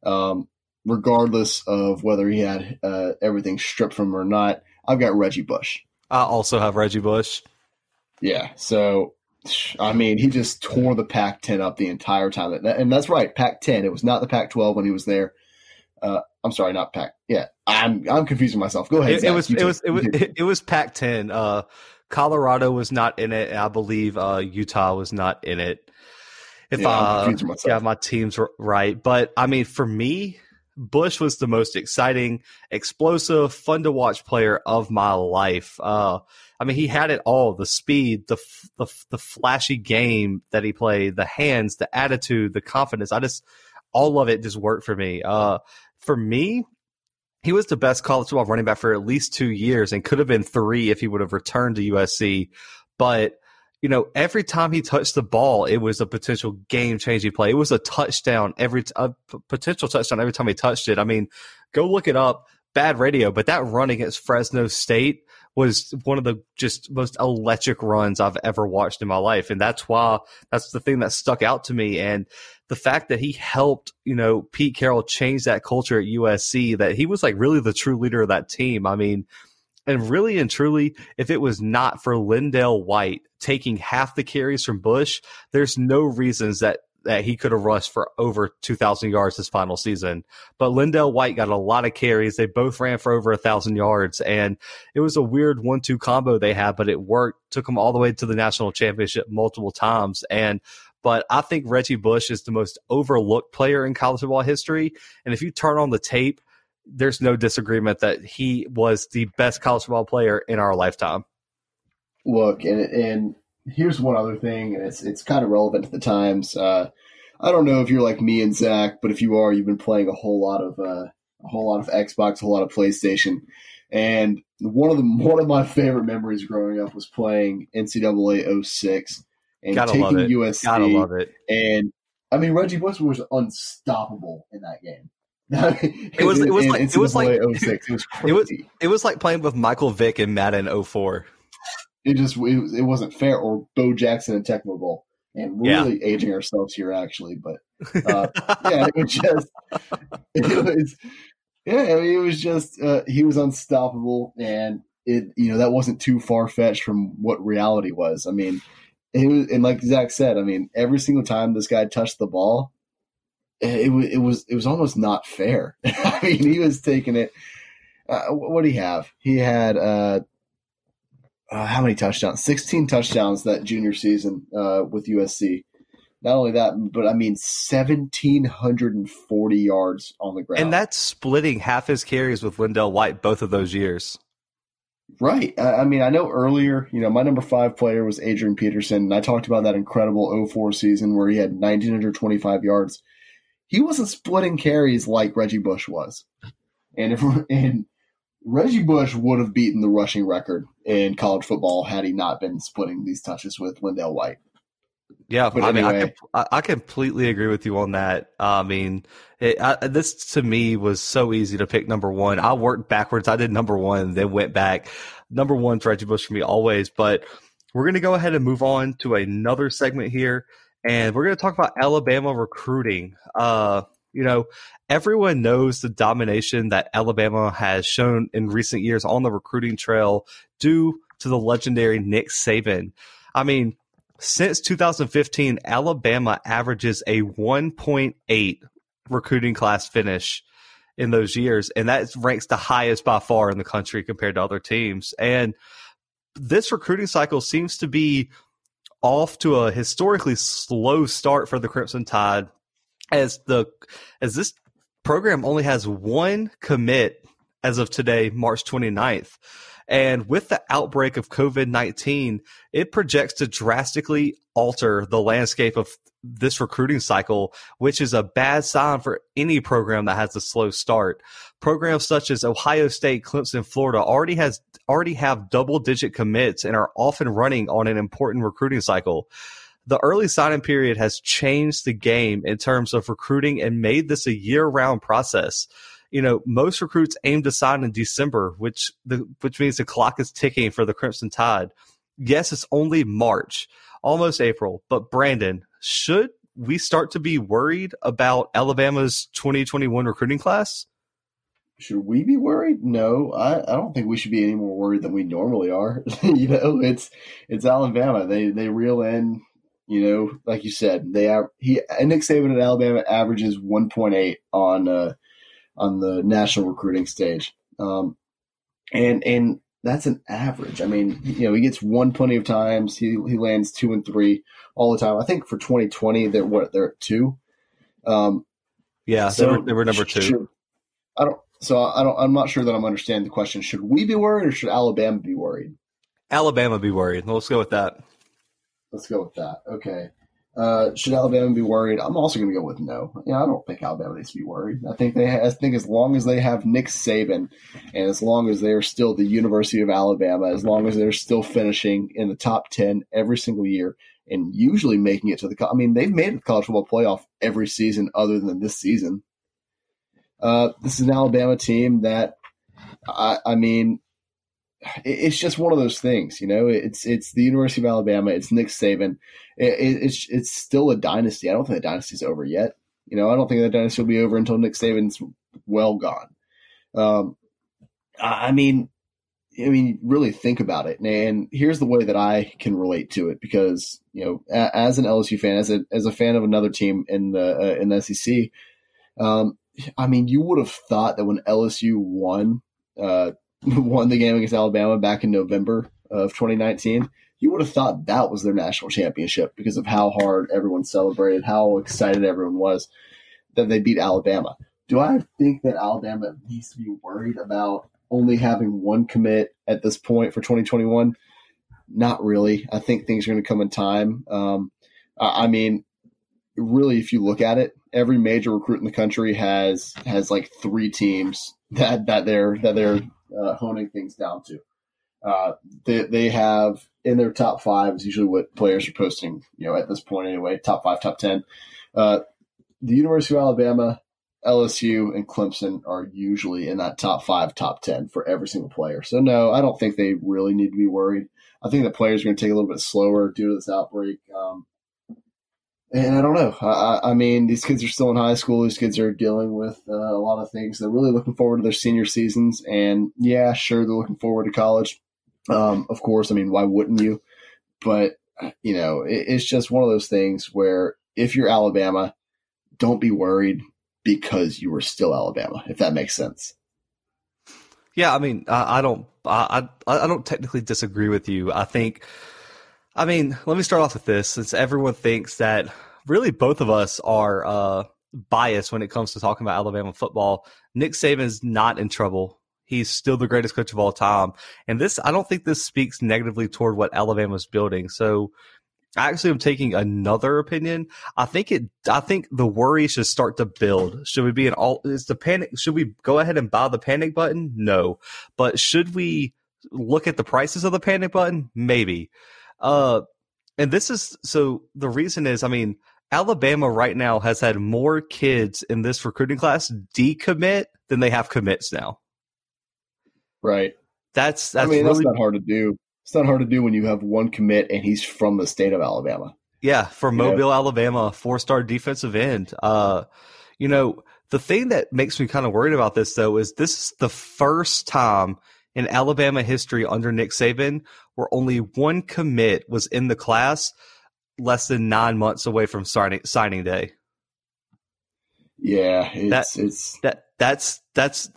Um, regardless of whether he had uh, everything stripped from him or not, I've got Reggie Bush. I also have Reggie Bush. Yeah, so I mean, he just tore the Pac-10 up the entire time, and that's right, Pac-10. It was not the Pac-12 when he was there. Uh, I'm sorry, not Pac. Yeah, I'm I'm confusing myself. Go ahead. It, it was it was it was it was Pac-10. Uh, Colorado was not in it. I believe uh, Utah was not in it. If Yeah, I'm I confusing myself. yeah, my team's r- right, but I mean, for me, Bush was the most exciting, explosive, fun to watch player of my life. Uh, I mean, he had it all: the speed, the the the flashy game that he played, the hands, the attitude, the confidence. I just all of it just worked for me. Uh, for me, he was the best college football running back for at least two years and could have been three if he would have returned to USC. But, you know, every time he touched the ball, it was a potential game changing play. It was a touchdown every, t- a potential touchdown every time he touched it. I mean, go look it up. Bad radio, but that run against Fresno State was one of the just most electric runs I've ever watched in my life. And that's why that's the thing that stuck out to me. And the fact that he helped, you know, Pete Carroll change that culture at USC, that he was like really the true leader of that team. I mean, and really and truly, if it was not for LenDale White taking half the carries from Bush, there's no reasons that that he could have rushed for over 2,000 yards this final season. But LenDale White got a lot of carries. They both ran for over a thousand yards, and it was a weird one-two combo they had, but it worked. Took them all the way to the national championship multiple times, and but I think Reggie Bush is the most overlooked player in college football history. And if you turn on the tape, there's no disagreement that he was the best college football player in our lifetime. look and and here's one other thing and it's it's kind of relevant to the times uh i don't know if you're like me and zach but if you are you've been playing a whole lot of uh a whole lot of xbox a whole lot of playstation and one of the one of my favorite memories growing up was playing ncaa 06 and Gotta taking love it. usc Gotta love it. and i mean reggie bush was unstoppable in that game It was- it was In like- it was like- 06 it was it was- crazy It was like playing with Michael Vick in Madden 04. it just it, it wasn't fair. Or Bo Jackson and Tecmo Bowl, and we're Yeah. really aging ourselves here, actually. But Uh, yeah, it was just it was yeah, I mean, it was just uh, he was unstoppable, and it you know that wasn't too far fetched from what reality was. I mean, it was, and like Zach said, I mean, every single time this guy touched the ball, it, it was it was it was almost not fair. I mean, he was taking it. Uh, what did he have? He had uh, uh, how many touchdowns? 16 touchdowns that junior season uh, with USC. Not only that, but I mean 1,740 yards on the ground. And that's splitting half his carries with LenDale White both of those years. Right. I, I mean, I know earlier, you know, my number five player was Adrian Peterson, and I talked about that incredible 04 season where he had 1,925 yards. He wasn't splitting carries like Reggie Bush was. And if and Reggie Bush would have beaten the rushing record in college football had he not been splitting these touches with LenDale White. Yeah, but I anyway. mean, I, I, completely agree with you on that. I mean, it, I, this to me was so easy to pick number one. I worked backwards. I did number one, then went back. Number one's Reggie Bush for me always. But we're going to go ahead and move on to another segment here, and we're going to talk about Alabama recruiting. Uh, you know, everyone knows the domination that Alabama has shown in recent years on the recruiting trail due to the legendary Nick Saban. I mean, since 2015, Alabama averages a 1.8 recruiting class finish in those years, and that ranks the highest by far in the country compared to other teams. And this recruiting cycle seems to be off to a historically slow start for the Crimson Tide, as the as this program only has one commit as of today, March 29th. And with the outbreak of COVID 19, it projects to drastically alter the landscape of this recruiting cycle, which is a bad sign for any program that has a slow start. Programs such as Ohio State, Clemson, Florida already has already have double digit commits and are often running on an important recruiting cycle. The early signing period has changed the game in terms of recruiting and made this a year round process you know, most recruits aim to sign in December, which the which means the clock is ticking for the Crimson Tide. Yes, it's only March, almost April, but Brandon, should we start to be worried about Alabama's 2021 recruiting class? Should we be worried? No, I, I don't think we should be any more worried than we normally are. you know, it's it's Alabama. They they reel in, you know, like you said, they he Nick Saban at Alabama averages 1.8 on uh, on the national recruiting stage. Um, and and that's an average. I mean, you know, he gets one plenty of times. He he lands two and three all the time. I think for 2020, they're what they're at two. Um, yeah, so they were, they were number two. Should, I don't. So I don't. I'm not sure that I'm understanding the question. Should we be worried, or should Alabama be worried? Alabama be worried. Let's go with that. Let's go with that. Okay. Uh, should Alabama be worried? I'm also going to go with no. Yeah, I don't think Alabama needs to be worried. I think they. I think as long as they have Nick Saban, and as long as they are still the University of Alabama, as long as they're still finishing in the top ten every single year, and usually making it to the. I mean, they've made the college football playoff every season other than this season. Uh, this is an Alabama team that, I, I mean, it's just one of those things, you know. It's it's the University of Alabama. It's Nick Saban. It, it's it's still a dynasty. I don't think the dynasty's over yet. You know, I don't think the dynasty will be over until Nick Saban's well gone. Um, I mean, I mean, really think about it. And here's the way that I can relate to it because you know, as an LSU fan, as a as a fan of another team in the uh, in the SEC, um, I mean, you would have thought that when LSU won. Uh, won the game against Alabama back in November of 2019, you would have thought that was their national championship because of how hard everyone celebrated, how excited everyone was that they beat Alabama. Do I think that Alabama needs to be worried about only having one commit at this point for 2021? Not really. I think things are going to come in time. Um, I mean, really, if you look at it, every major recruit in the country has has like three teams that that they're that they're uh, honing things down to. Uh, they, they have in their top five is usually what players are posting, you know, at this point anyway, top five, top 10. Uh, the University of Alabama, LSU, and Clemson are usually in that top five, top 10 for every single player. So, no, I don't think they really need to be worried. I think the players are going to take a little bit slower due to this outbreak. Um, and I don't know. I, I, mean, these kids are still in high school. These kids are dealing with uh, a lot of things. They're really looking forward to their senior seasons. And yeah, sure, they're looking forward to college. Um, of course, I mean, why wouldn't you? But, you know, it, it's just one of those things where if you're Alabama, don't be worried because you were still Alabama, if that makes sense. Yeah, I mean, I, I don't, I, I don't technically disagree with you. I think, I mean, let me start off with this, since everyone thinks that really both of us are uh, biased when it comes to talking about Alabama football. Nick Saban's not in trouble. He's still the greatest coach of all time, and this I don't think this speaks negatively toward what Alabama's building. So I actually am taking another opinion. I think it. I think the worry should start to build. Should we be an all? Is the panic? Should we go ahead and buy the panic button? No, but should we look at the prices of the panic button? Maybe. Uh, and this is so. The reason is, I mean, Alabama right now has had more kids in this recruiting class decommit than they have commits now. Right. That's that's I mean, really that's not hard to do. It's not hard to do when you have one commit and he's from the state of Alabama. Yeah, from know? Mobile, Alabama, four star defensive end. Uh, you know, the thing that makes me kind of worried about this though is this is the first time in Alabama history under Nick Saban where only one commit was in the class less than nine months away from signing signing day. Yeah, it's it's That that's that's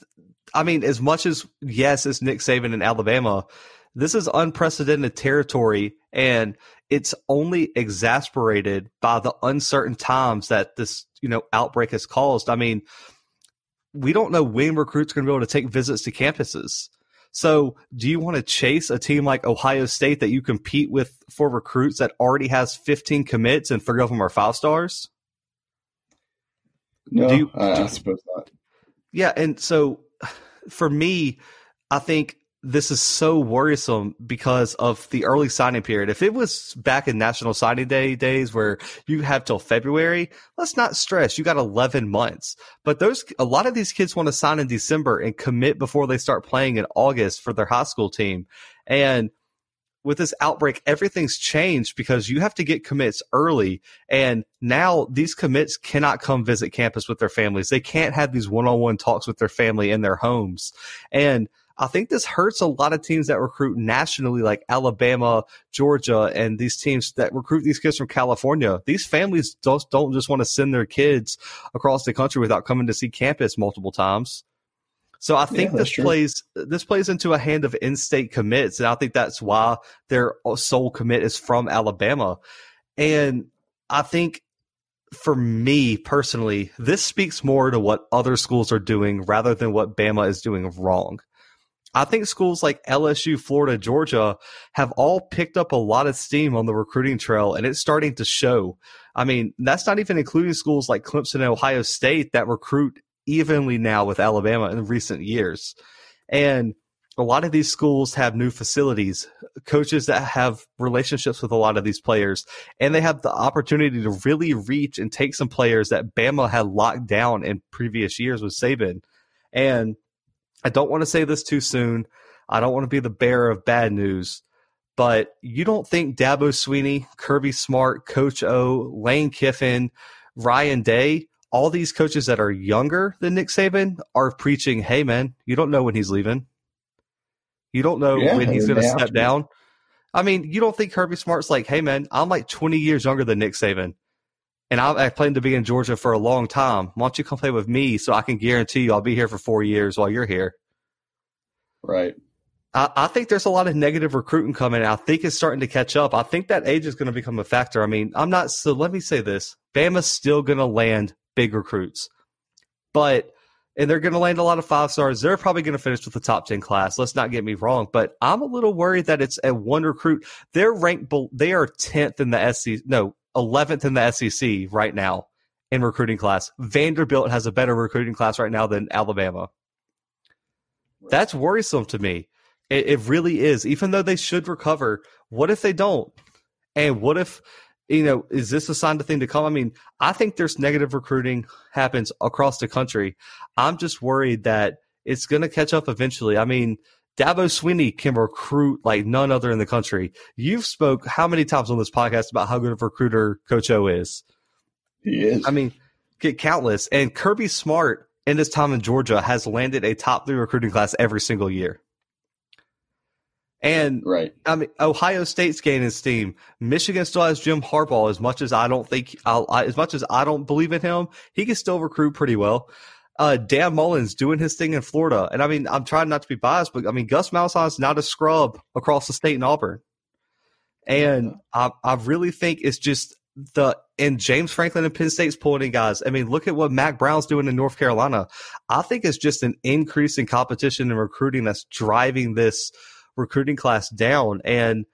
I mean, as much as yes, it's Nick Saban in Alabama, this is unprecedented territory and it's only exasperated by the uncertain times that this, you know, outbreak has caused. I mean, we don't know when recruits are going to be able to take visits to campuses. So, do you want to chase a team like Ohio State that you compete with for recruits that already has 15 commits and three of them are five stars? no. do you- I, I suppose not. Yeah, and so for me, I think this is so worrisome because of the early signing period. If it was back in National Signing Day days where you have till February, let's not stress. You got 11 months. But those a lot of these kids want to sign in December and commit before they start playing in August for their high school team. And with this outbreak, everything's changed because you have to get commits early. And now these commits cannot come visit campus with their families. They can't have these one on one talks with their family in their homes. And I think this hurts a lot of teams that recruit nationally, like Alabama, Georgia, and these teams that recruit these kids from California. These families don't, don't just want to send their kids across the country without coming to see campus multiple times. So I think that's this true. plays this plays into a hand of in-state commits, and I think that's why their sole commit is from Alabama. And I think for me personally, this speaks more to what other schools are doing rather than what Bama is doing wrong. I think schools like LSU, Florida, Georgia have all picked up a lot of steam on the recruiting trail and it's starting to show. I mean, that's not even including schools like Clemson and Ohio State that recruit evenly now with Alabama in recent years. And a lot of these schools have new facilities, coaches that have relationships with a lot of these players, and they have the opportunity to really reach and take some players that Bama had locked down in previous years with Saban. And I don't want to say this too soon. I don't want to be the bearer of bad news, but you don't think Dabo Swinney, Kirby Smart, Coach O, Lane Kiffin, Ryan Day, all these coaches that are younger than Nick Saban are preaching, hey, man, you don't know when he's leaving. You don't know Yeah, when he's going to step down. I mean, you don't think Kirby Smart's like, hey, man, I'm like 20 years younger than Nick Saban. And I, I plan to be in Georgia for a long time. Why don't you come play with me so I can guarantee you I'll be here for four years while you're here? Right. I, I think there's a lot of negative recruiting coming. I think it's starting to catch up. I think that age is going to become a factor. I mean, I'm not. So let me say this: Bama's still going to land big recruits, but and they're going to land a lot of five stars. They're probably going to finish with the top ten class. Let's not get me wrong, but I'm a little worried that it's a one recruit. They're ranked. They are tenth in the SEC. No, eleventh in the SEC right now in recruiting class. Vanderbilt has a better recruiting class right now than Alabama. That's worrisome to me. It, it really is. Even though they should recover, what if they don't? And what if, you know, is this a sign of thing to come? I mean, I think there's negative recruiting happens across the country. I'm just worried that it's going to catch up eventually. I mean, Dabo Swinney can recruit like none other in the country. You've spoke how many times on this podcast about how good of a recruiter Coach O is? He is. I mean, get countless. And Kirby Smart in his time in Georgia has landed a top three recruiting class every single year. And right. I mean, Ohio State's gaining steam. Michigan still has Jim Harbaugh. As much as I don't think, I'll, I, as much as I don't believe in him, he can still recruit pretty well. Uh, Dan Mullen's doing his thing in Florida. And I mean, I'm trying not to be biased, but I mean, Gus Malzahn's not a scrub across the state in Auburn. And I, I really think it's just the and James Franklin and Penn State's pulling in guys. I mean, look at what Mack Brown's doing in North Carolina. I think it's just an increase in competition and recruiting that's driving this recruiting class down. And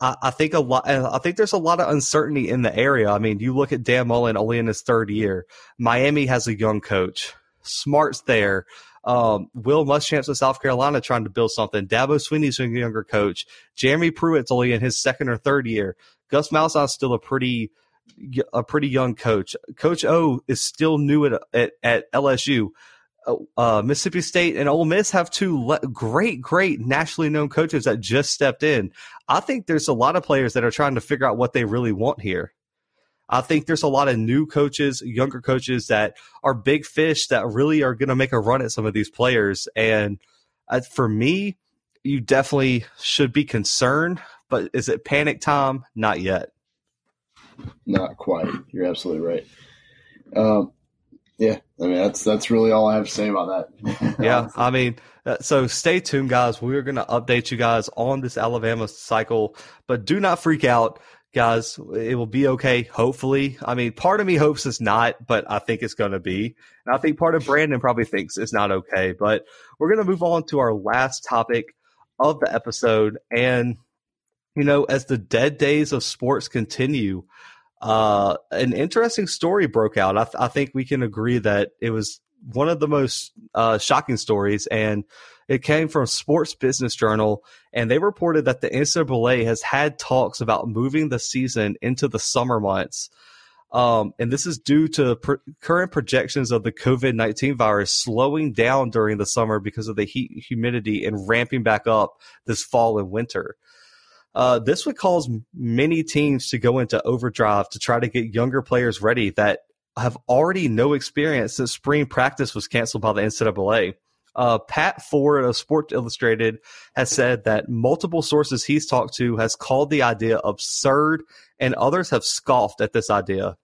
I, I think a lot. I think there's a lot of uncertainty in the area. I mean, you look at Dan Mullen only in his third year. Miami has a young coach. Smart's there. Um, Will Muschamp's of South Carolina trying to build something. Dabo Swinney's a younger coach. Jeremy Pruitt's only in his second or third year. Gus Malzahn's still a pretty a pretty young coach. Coach O is still new at at, at LSU. Uh, uh, Mississippi State and Ole Miss have two le- great, great nationally known coaches that just stepped in. I think there's a lot of players that are trying to figure out what they really want here. I think there's a lot of new coaches, younger coaches that are big fish that really are going to make a run at some of these players. And uh, for me, you definitely should be concerned. But is it panic time? Not yet. Not quite. You're absolutely right. Um, yeah, I mean that's that's really all I have to say about that. yeah, I mean, uh, so stay tuned, guys. We're going to update you guys on this Alabama cycle, but do not freak out guys, it will be okay. Hopefully, I mean, part of me hopes it's not, but I think it's going to be. And I think part of Brandon probably thinks it's not okay. But we're going to move on to our last topic of the episode. And, you know, as the dead days of sports continue, uh, an interesting story broke out. I, th- I think we can agree that it was one of the most uh, shocking stories. And it came from Sports Business Journal, and they reported that the NCAA has had talks about moving the season into the summer months. Um, and this is due to pr- current projections of the COVID 19 virus slowing down during the summer because of the heat, humidity, and ramping back up this fall and winter. Uh, this would cause many teams to go into overdrive to try to get younger players ready that have already no experience since spring practice was canceled by the NCAA. Uh, Pat Forde of Sports Illustrated has said that multiple sources he's talked to has called the idea absurd, and others have scoffed at this idea.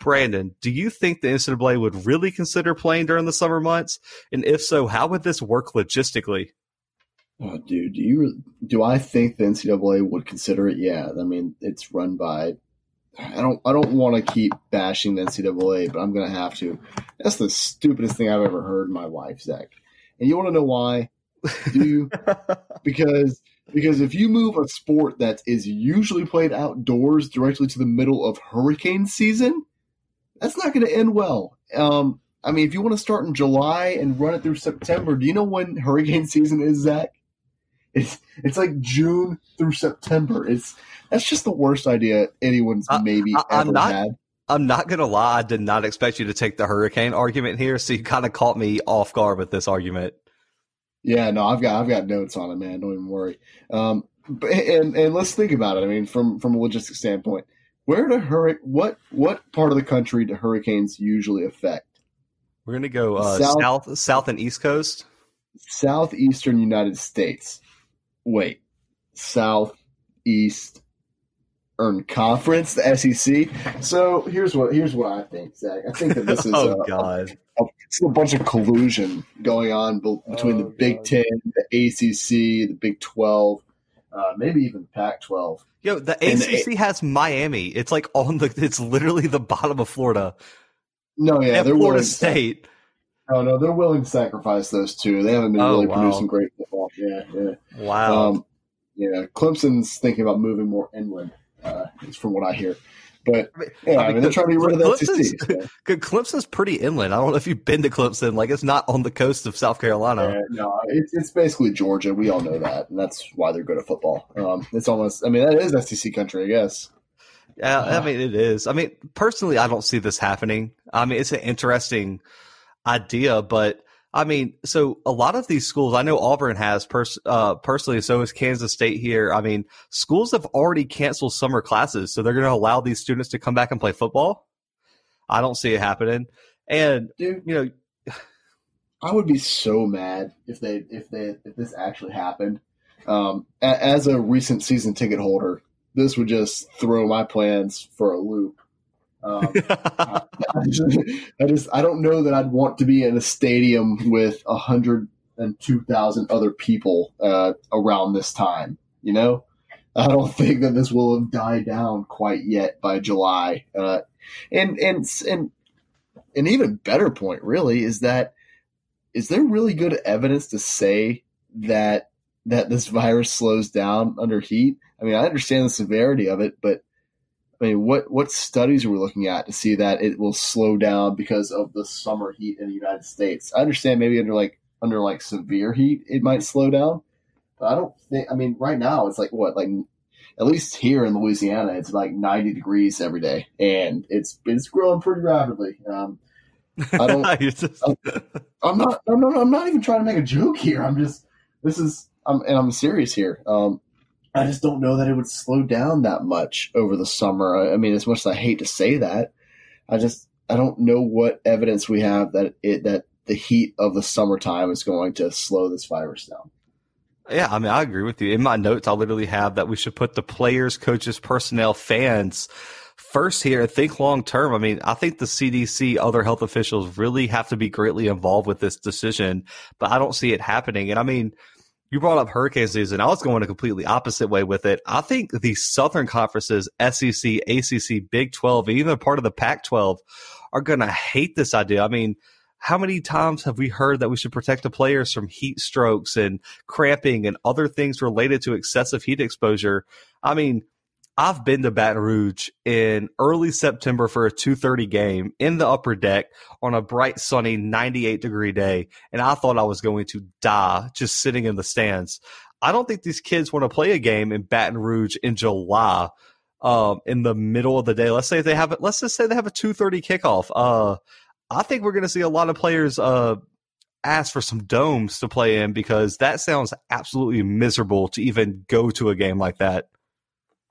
Brandon, do you think the NCAA would really consider playing during the summer months? And if so, how would this work logistically? Oh, dude, do you do I think the NCAA would consider it? Yeah, I mean it's run by. I don't. I don't want to keep bashing the NCAA, but I'm going to have to. That's the stupidest thing I've ever heard in my life, Zach. And you want to know why? Do you? because because if you move a sport that is usually played outdoors directly to the middle of hurricane season, that's not going to end well. Um, I mean, if you want to start in July and run it through September, do you know when hurricane season is, Zach? It's it's like June through September. It's that's just the worst idea anyone's uh, maybe I, ever not, had. I'm not gonna lie, I did not expect you to take the hurricane argument here, so you kind of caught me off guard with this argument. Yeah, no, I've got I've got notes on it, man. Don't even worry. Um, but, and and let's think about it. I mean, from from a logistics standpoint, where do hurricane what what part of the country do hurricanes usually affect? We're gonna go uh, south, south south and east coast, southeastern United States. Wait, southeast earn conference, the SEC. So here's what here's what I think, Zach. I think that this is oh, a, God. A, a, it's a bunch of collusion going on between oh, the Big God. Ten, the ACC, the Big Twelve, uh, maybe even Pac-12. Yo, the and ACC the, has Miami. It's like on the. It's literally the bottom of Florida. No, yeah, they're Florida State. Oh no, they're willing to sacrifice those two. They haven't been oh, really wow. producing great football. Yeah, yeah. Wow. Um, yeah, Clemson's thinking about moving more inland uh, from what I hear. But yeah, I mean, they're trying to get rid of that Clemson's, so. Clemson's pretty inland. I don't know if you've been to Clemson. Like, it's not on the coast of South Carolina. Yeah, no, it's, it's basically Georgia. We all know that, and that's why they're good at football. Um, it's almost. I mean, that is SEC country, I guess. Yeah, I mean, it is. I mean, personally, I don't see this happening. I mean, it's an interesting idea, but I mean, so a lot of these schools, I know Auburn has pers- uh, personally, so is Kansas State here. I mean, schools have already canceled summer classes, so they're going to allow these students to come back and play football. I don't see it happening. And Dude, you know, I would be so mad if they if they if this actually happened. Um, as a recent season ticket holder, this would just throw my plans for a loop. Um, I, I, just, I, don't know that I'd want to be in a stadium with a hundred and two thousand other people uh, around this time. You know, I don't think that this will have died down quite yet by July. Uh, and and and an even better point, really, is that is there really good evidence to say that that this virus slows down under heat? I mean, I understand the severity of it, but I mean, what what studies are we looking at to see that it will slow down because of the summer heat in the United States? I understand maybe under like under like severe heat it might slow down, but I don't think. I mean, right now it's like what like at least here in Louisiana it's like 90 degrees every day, and it's it's growing pretty rapidly. Um, I don't. I'm not. No, no, I'm not even trying to make a joke here. I'm just. This is. I'm and I'm serious here. Um, I just don't know that it would slow down that much over the summer. I, I mean, as much as I hate to say that, I just I don't know what evidence we have that it that the heat of the summertime is going to slow this virus down. Yeah, I mean, I agree with you. In my notes, I literally have that we should put the players, coaches, personnel, fans first here. and Think long term. I mean, I think the CDC, other health officials really have to be greatly involved with this decision, but I don't see it happening. And I mean, you brought up hurricane season. I was going a completely opposite way with it. I think the Southern conferences, SEC, ACC, Big 12, even part of the Pac 12 are going to hate this idea. I mean, how many times have we heard that we should protect the players from heat strokes and cramping and other things related to excessive heat exposure? I mean, I've been to Baton Rouge in early September for a 2:30 game in the upper deck on a bright sunny 98 degree day and I thought I was going to die just sitting in the stands. I don't think these kids want to play a game in Baton Rouge in July um, in the middle of the day. Let's say they have let's just say they have a 2:30 kickoff. Uh, I think we're going to see a lot of players uh, ask for some domes to play in because that sounds absolutely miserable to even go to a game like that.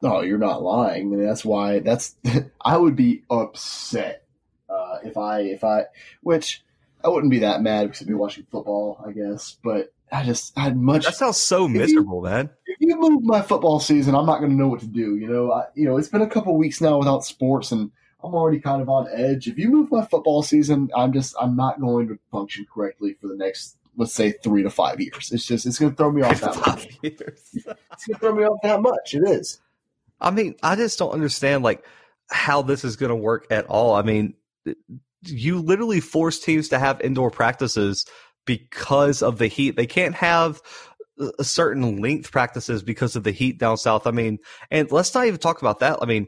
No, you're not lying. I mean, that's why that's I would be upset uh, if I if I which I wouldn't be that mad because I'd be watching football, I guess. But I just I'd much that sounds so miserable, you, man. If you move my football season, I'm not going to know what to do. You know, I, you know, it's been a couple weeks now without sports, and I'm already kind of on edge. If you move my football season, I'm just I'm not going to function correctly for the next let's say three to five years. It's just it's going to throw me off that much. it's going to throw me off that much. It is. I mean, I just don't understand like how this is going to work at all. I mean, you literally force teams to have indoor practices because of the heat. They can't have a certain length practices because of the heat down south. I mean, and let's not even talk about that. I mean,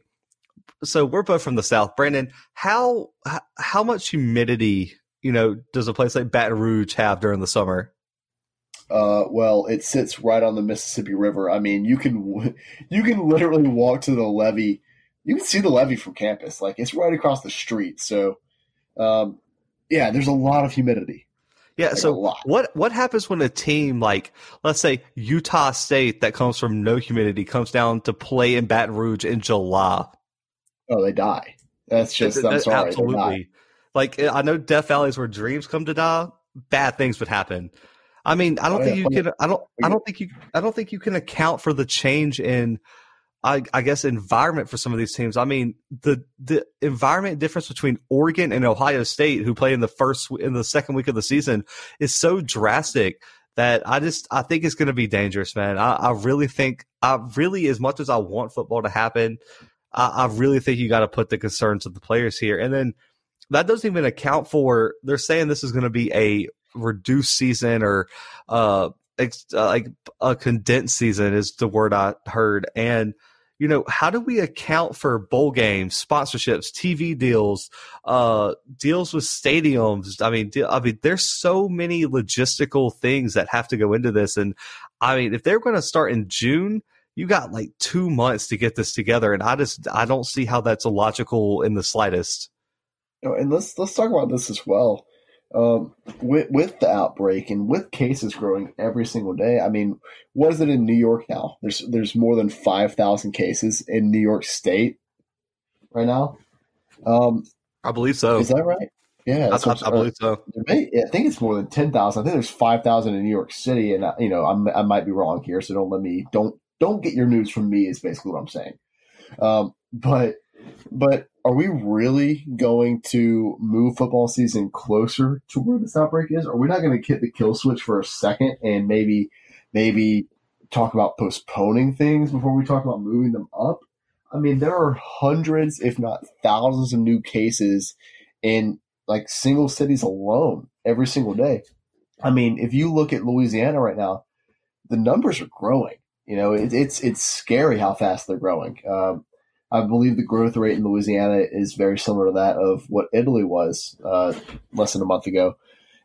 so we're both from the south. Brandon, how how much humidity, you know, does a place like Baton Rouge have during the summer? Uh, well, it sits right on the Mississippi River. I mean, you can you can literally walk to the levee. You can see the levee from campus. Like it's right across the street. So, um, yeah, there's a lot of humidity. Yeah. Like so what what happens when a team like let's say Utah State that comes from no humidity comes down to play in Baton Rouge in July? Oh, they die. That's just I'm sorry. Absolutely. Like I know Death Valley is where dreams come to die. Bad things would happen. I mean, I don't oh, think you can. I don't. I don't think you. I don't think you can account for the change in, I, I guess, environment for some of these teams. I mean, the the environment difference between Oregon and Ohio State, who play in the first in the second week of the season, is so drastic that I just I think it's going to be dangerous, man. I, I really think I really, as much as I want football to happen, I, I really think you got to put the concerns of the players here, and then that doesn't even account for they're saying this is going to be a reduced season or uh, ex- uh, like a condensed season is the word I heard. And you know, how do we account for bowl games, sponsorships, TV deals, uh, deals with stadiums? I mean, I mean, there's so many logistical things that have to go into this. And I mean, if they're going to start in June, you got like two months to get this together. And I just, I don't see how that's illogical in the slightest. and let's, let's talk about this as well um, with with the outbreak and with cases growing every single day. I mean, what is it in New York now? There's there's more than five thousand cases in New York State right now. Um, I believe so. Is that right? Yeah, I, I, I believe so. May, I think it's more than ten thousand. I think there's five thousand in New York City, and you know I'm, i might be wrong here, so don't let me don't don't get your news from me. Is basically what I'm saying. Um, but But are we really going to move football season closer to where this outbreak is? Are we not going to hit the kill switch for a second and maybe maybe talk about postponing things before we talk about moving them up? I mean, there are hundreds, if not thousands, of new cases in like single cities alone every single day. I mean, if you look at Louisiana right now, the numbers are growing. You know, it, it's it's scary how fast they're growing. Um, I believe the growth rate in Louisiana is very similar to that of what Italy was uh, less than a month ago,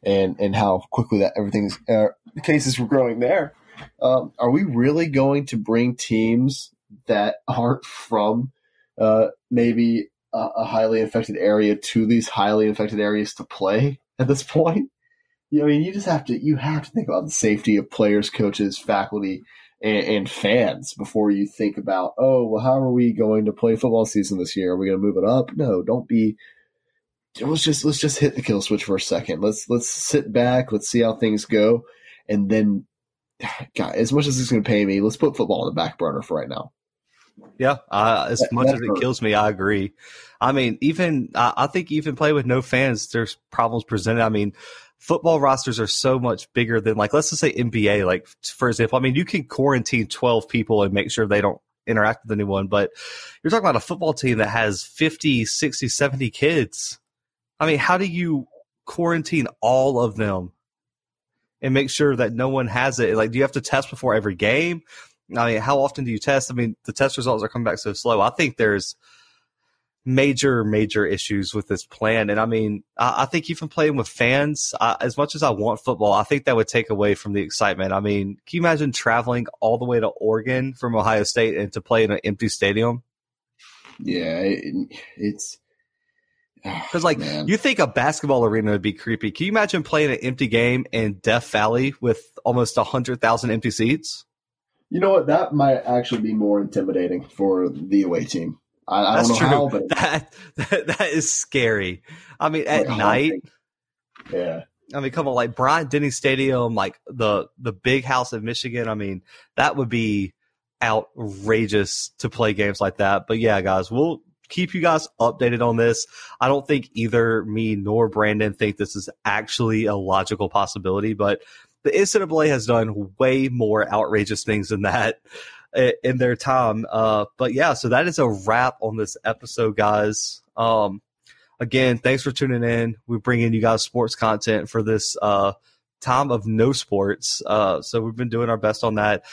and and how quickly that everything's uh, cases were growing there. Um, are we really going to bring teams that aren't from uh, maybe a, a, highly infected area to these highly infected areas to play at this point? You know, I mean, you just have to you have to think about the safety of players, coaches, faculty, and, and, fans before you think about, oh, well, how are we going to play football season this year? Are we going to move it up? No, don't be. Let's just let's just hit the kill switch for a second. Let's let's sit back. Let's see how things go, and then, God, as much as it's going to pay me, let's put football on the back burner for right now. Yeah, uh, as that, much as it hurt. kills me, I agree. I mean, even I think even play with no fans, there's problems presented. I mean, football rosters are so much bigger than like let's just say NBA. Like for example, I mean you can quarantine twelve people and make sure they don't interact with anyone, but you're talking about a football team that has 50, 60, 70 kids. I mean, how do you quarantine all of them and make sure that no one has it? Like, do you have to test before every game? I mean, how often do you test? I mean, the test results are coming back so slow. I think there's major, major issues with this plan. And I mean, I, I think even playing with fans, I, as much as I want football, I think that would take away from the excitement. I mean, can you imagine traveling all the way to Oregon from Ohio State and to play in an empty stadium? Yeah, it, it's ah, because like man. you think a basketball arena would be creepy. Can you imagine playing an empty game in Death Valley with almost a hundred thousand empty seats? You know what? That might actually be more intimidating for the away team. I, I don't know true. how, but that, that, that is scary. I mean, at like, night. Yeah. I mean, come on, like Bryant Denny Stadium, like the the big house in Michigan. I mean, that would be outrageous to play games like that. But yeah, guys, we'll keep you guys updated on this. I don't think either me nor Brandon think this is actually a logical possibility, but the NCAA has done way more outrageous things than that in their time. Uh, but yeah, so that is a wrap on this episode, guys. Um, again, thanks for tuning in. We bring in you guys sports content for this uh, time of no sports. Uh, so we've been doing our best on that.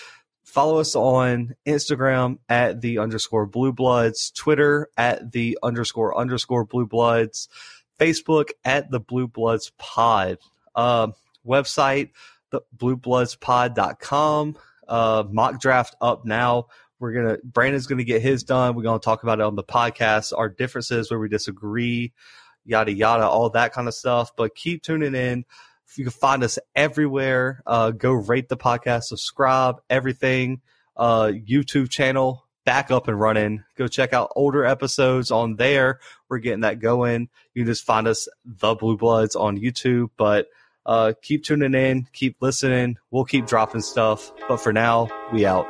Follow us on Instagram at the underscore blue bloods, Twitter at the underscore underscore blue bloods, Facebook at the blue bloods pod, uh, website, the bluebloodspod.com uh, mock draft up now. We're gonna Brandon's gonna get his done. We're gonna talk about it on the podcast, our differences where we disagree, yada yada, all that kind of stuff. But keep tuning in. You can find us everywhere. Uh, go rate the podcast, subscribe, everything. Uh, YouTube channel back up and running. Go check out older episodes on there. We're getting that going. You can just find us the Blue Bloods on YouTube, but uh, keep tuning in, keep listening. We'll keep dropping stuff. But for now, we out.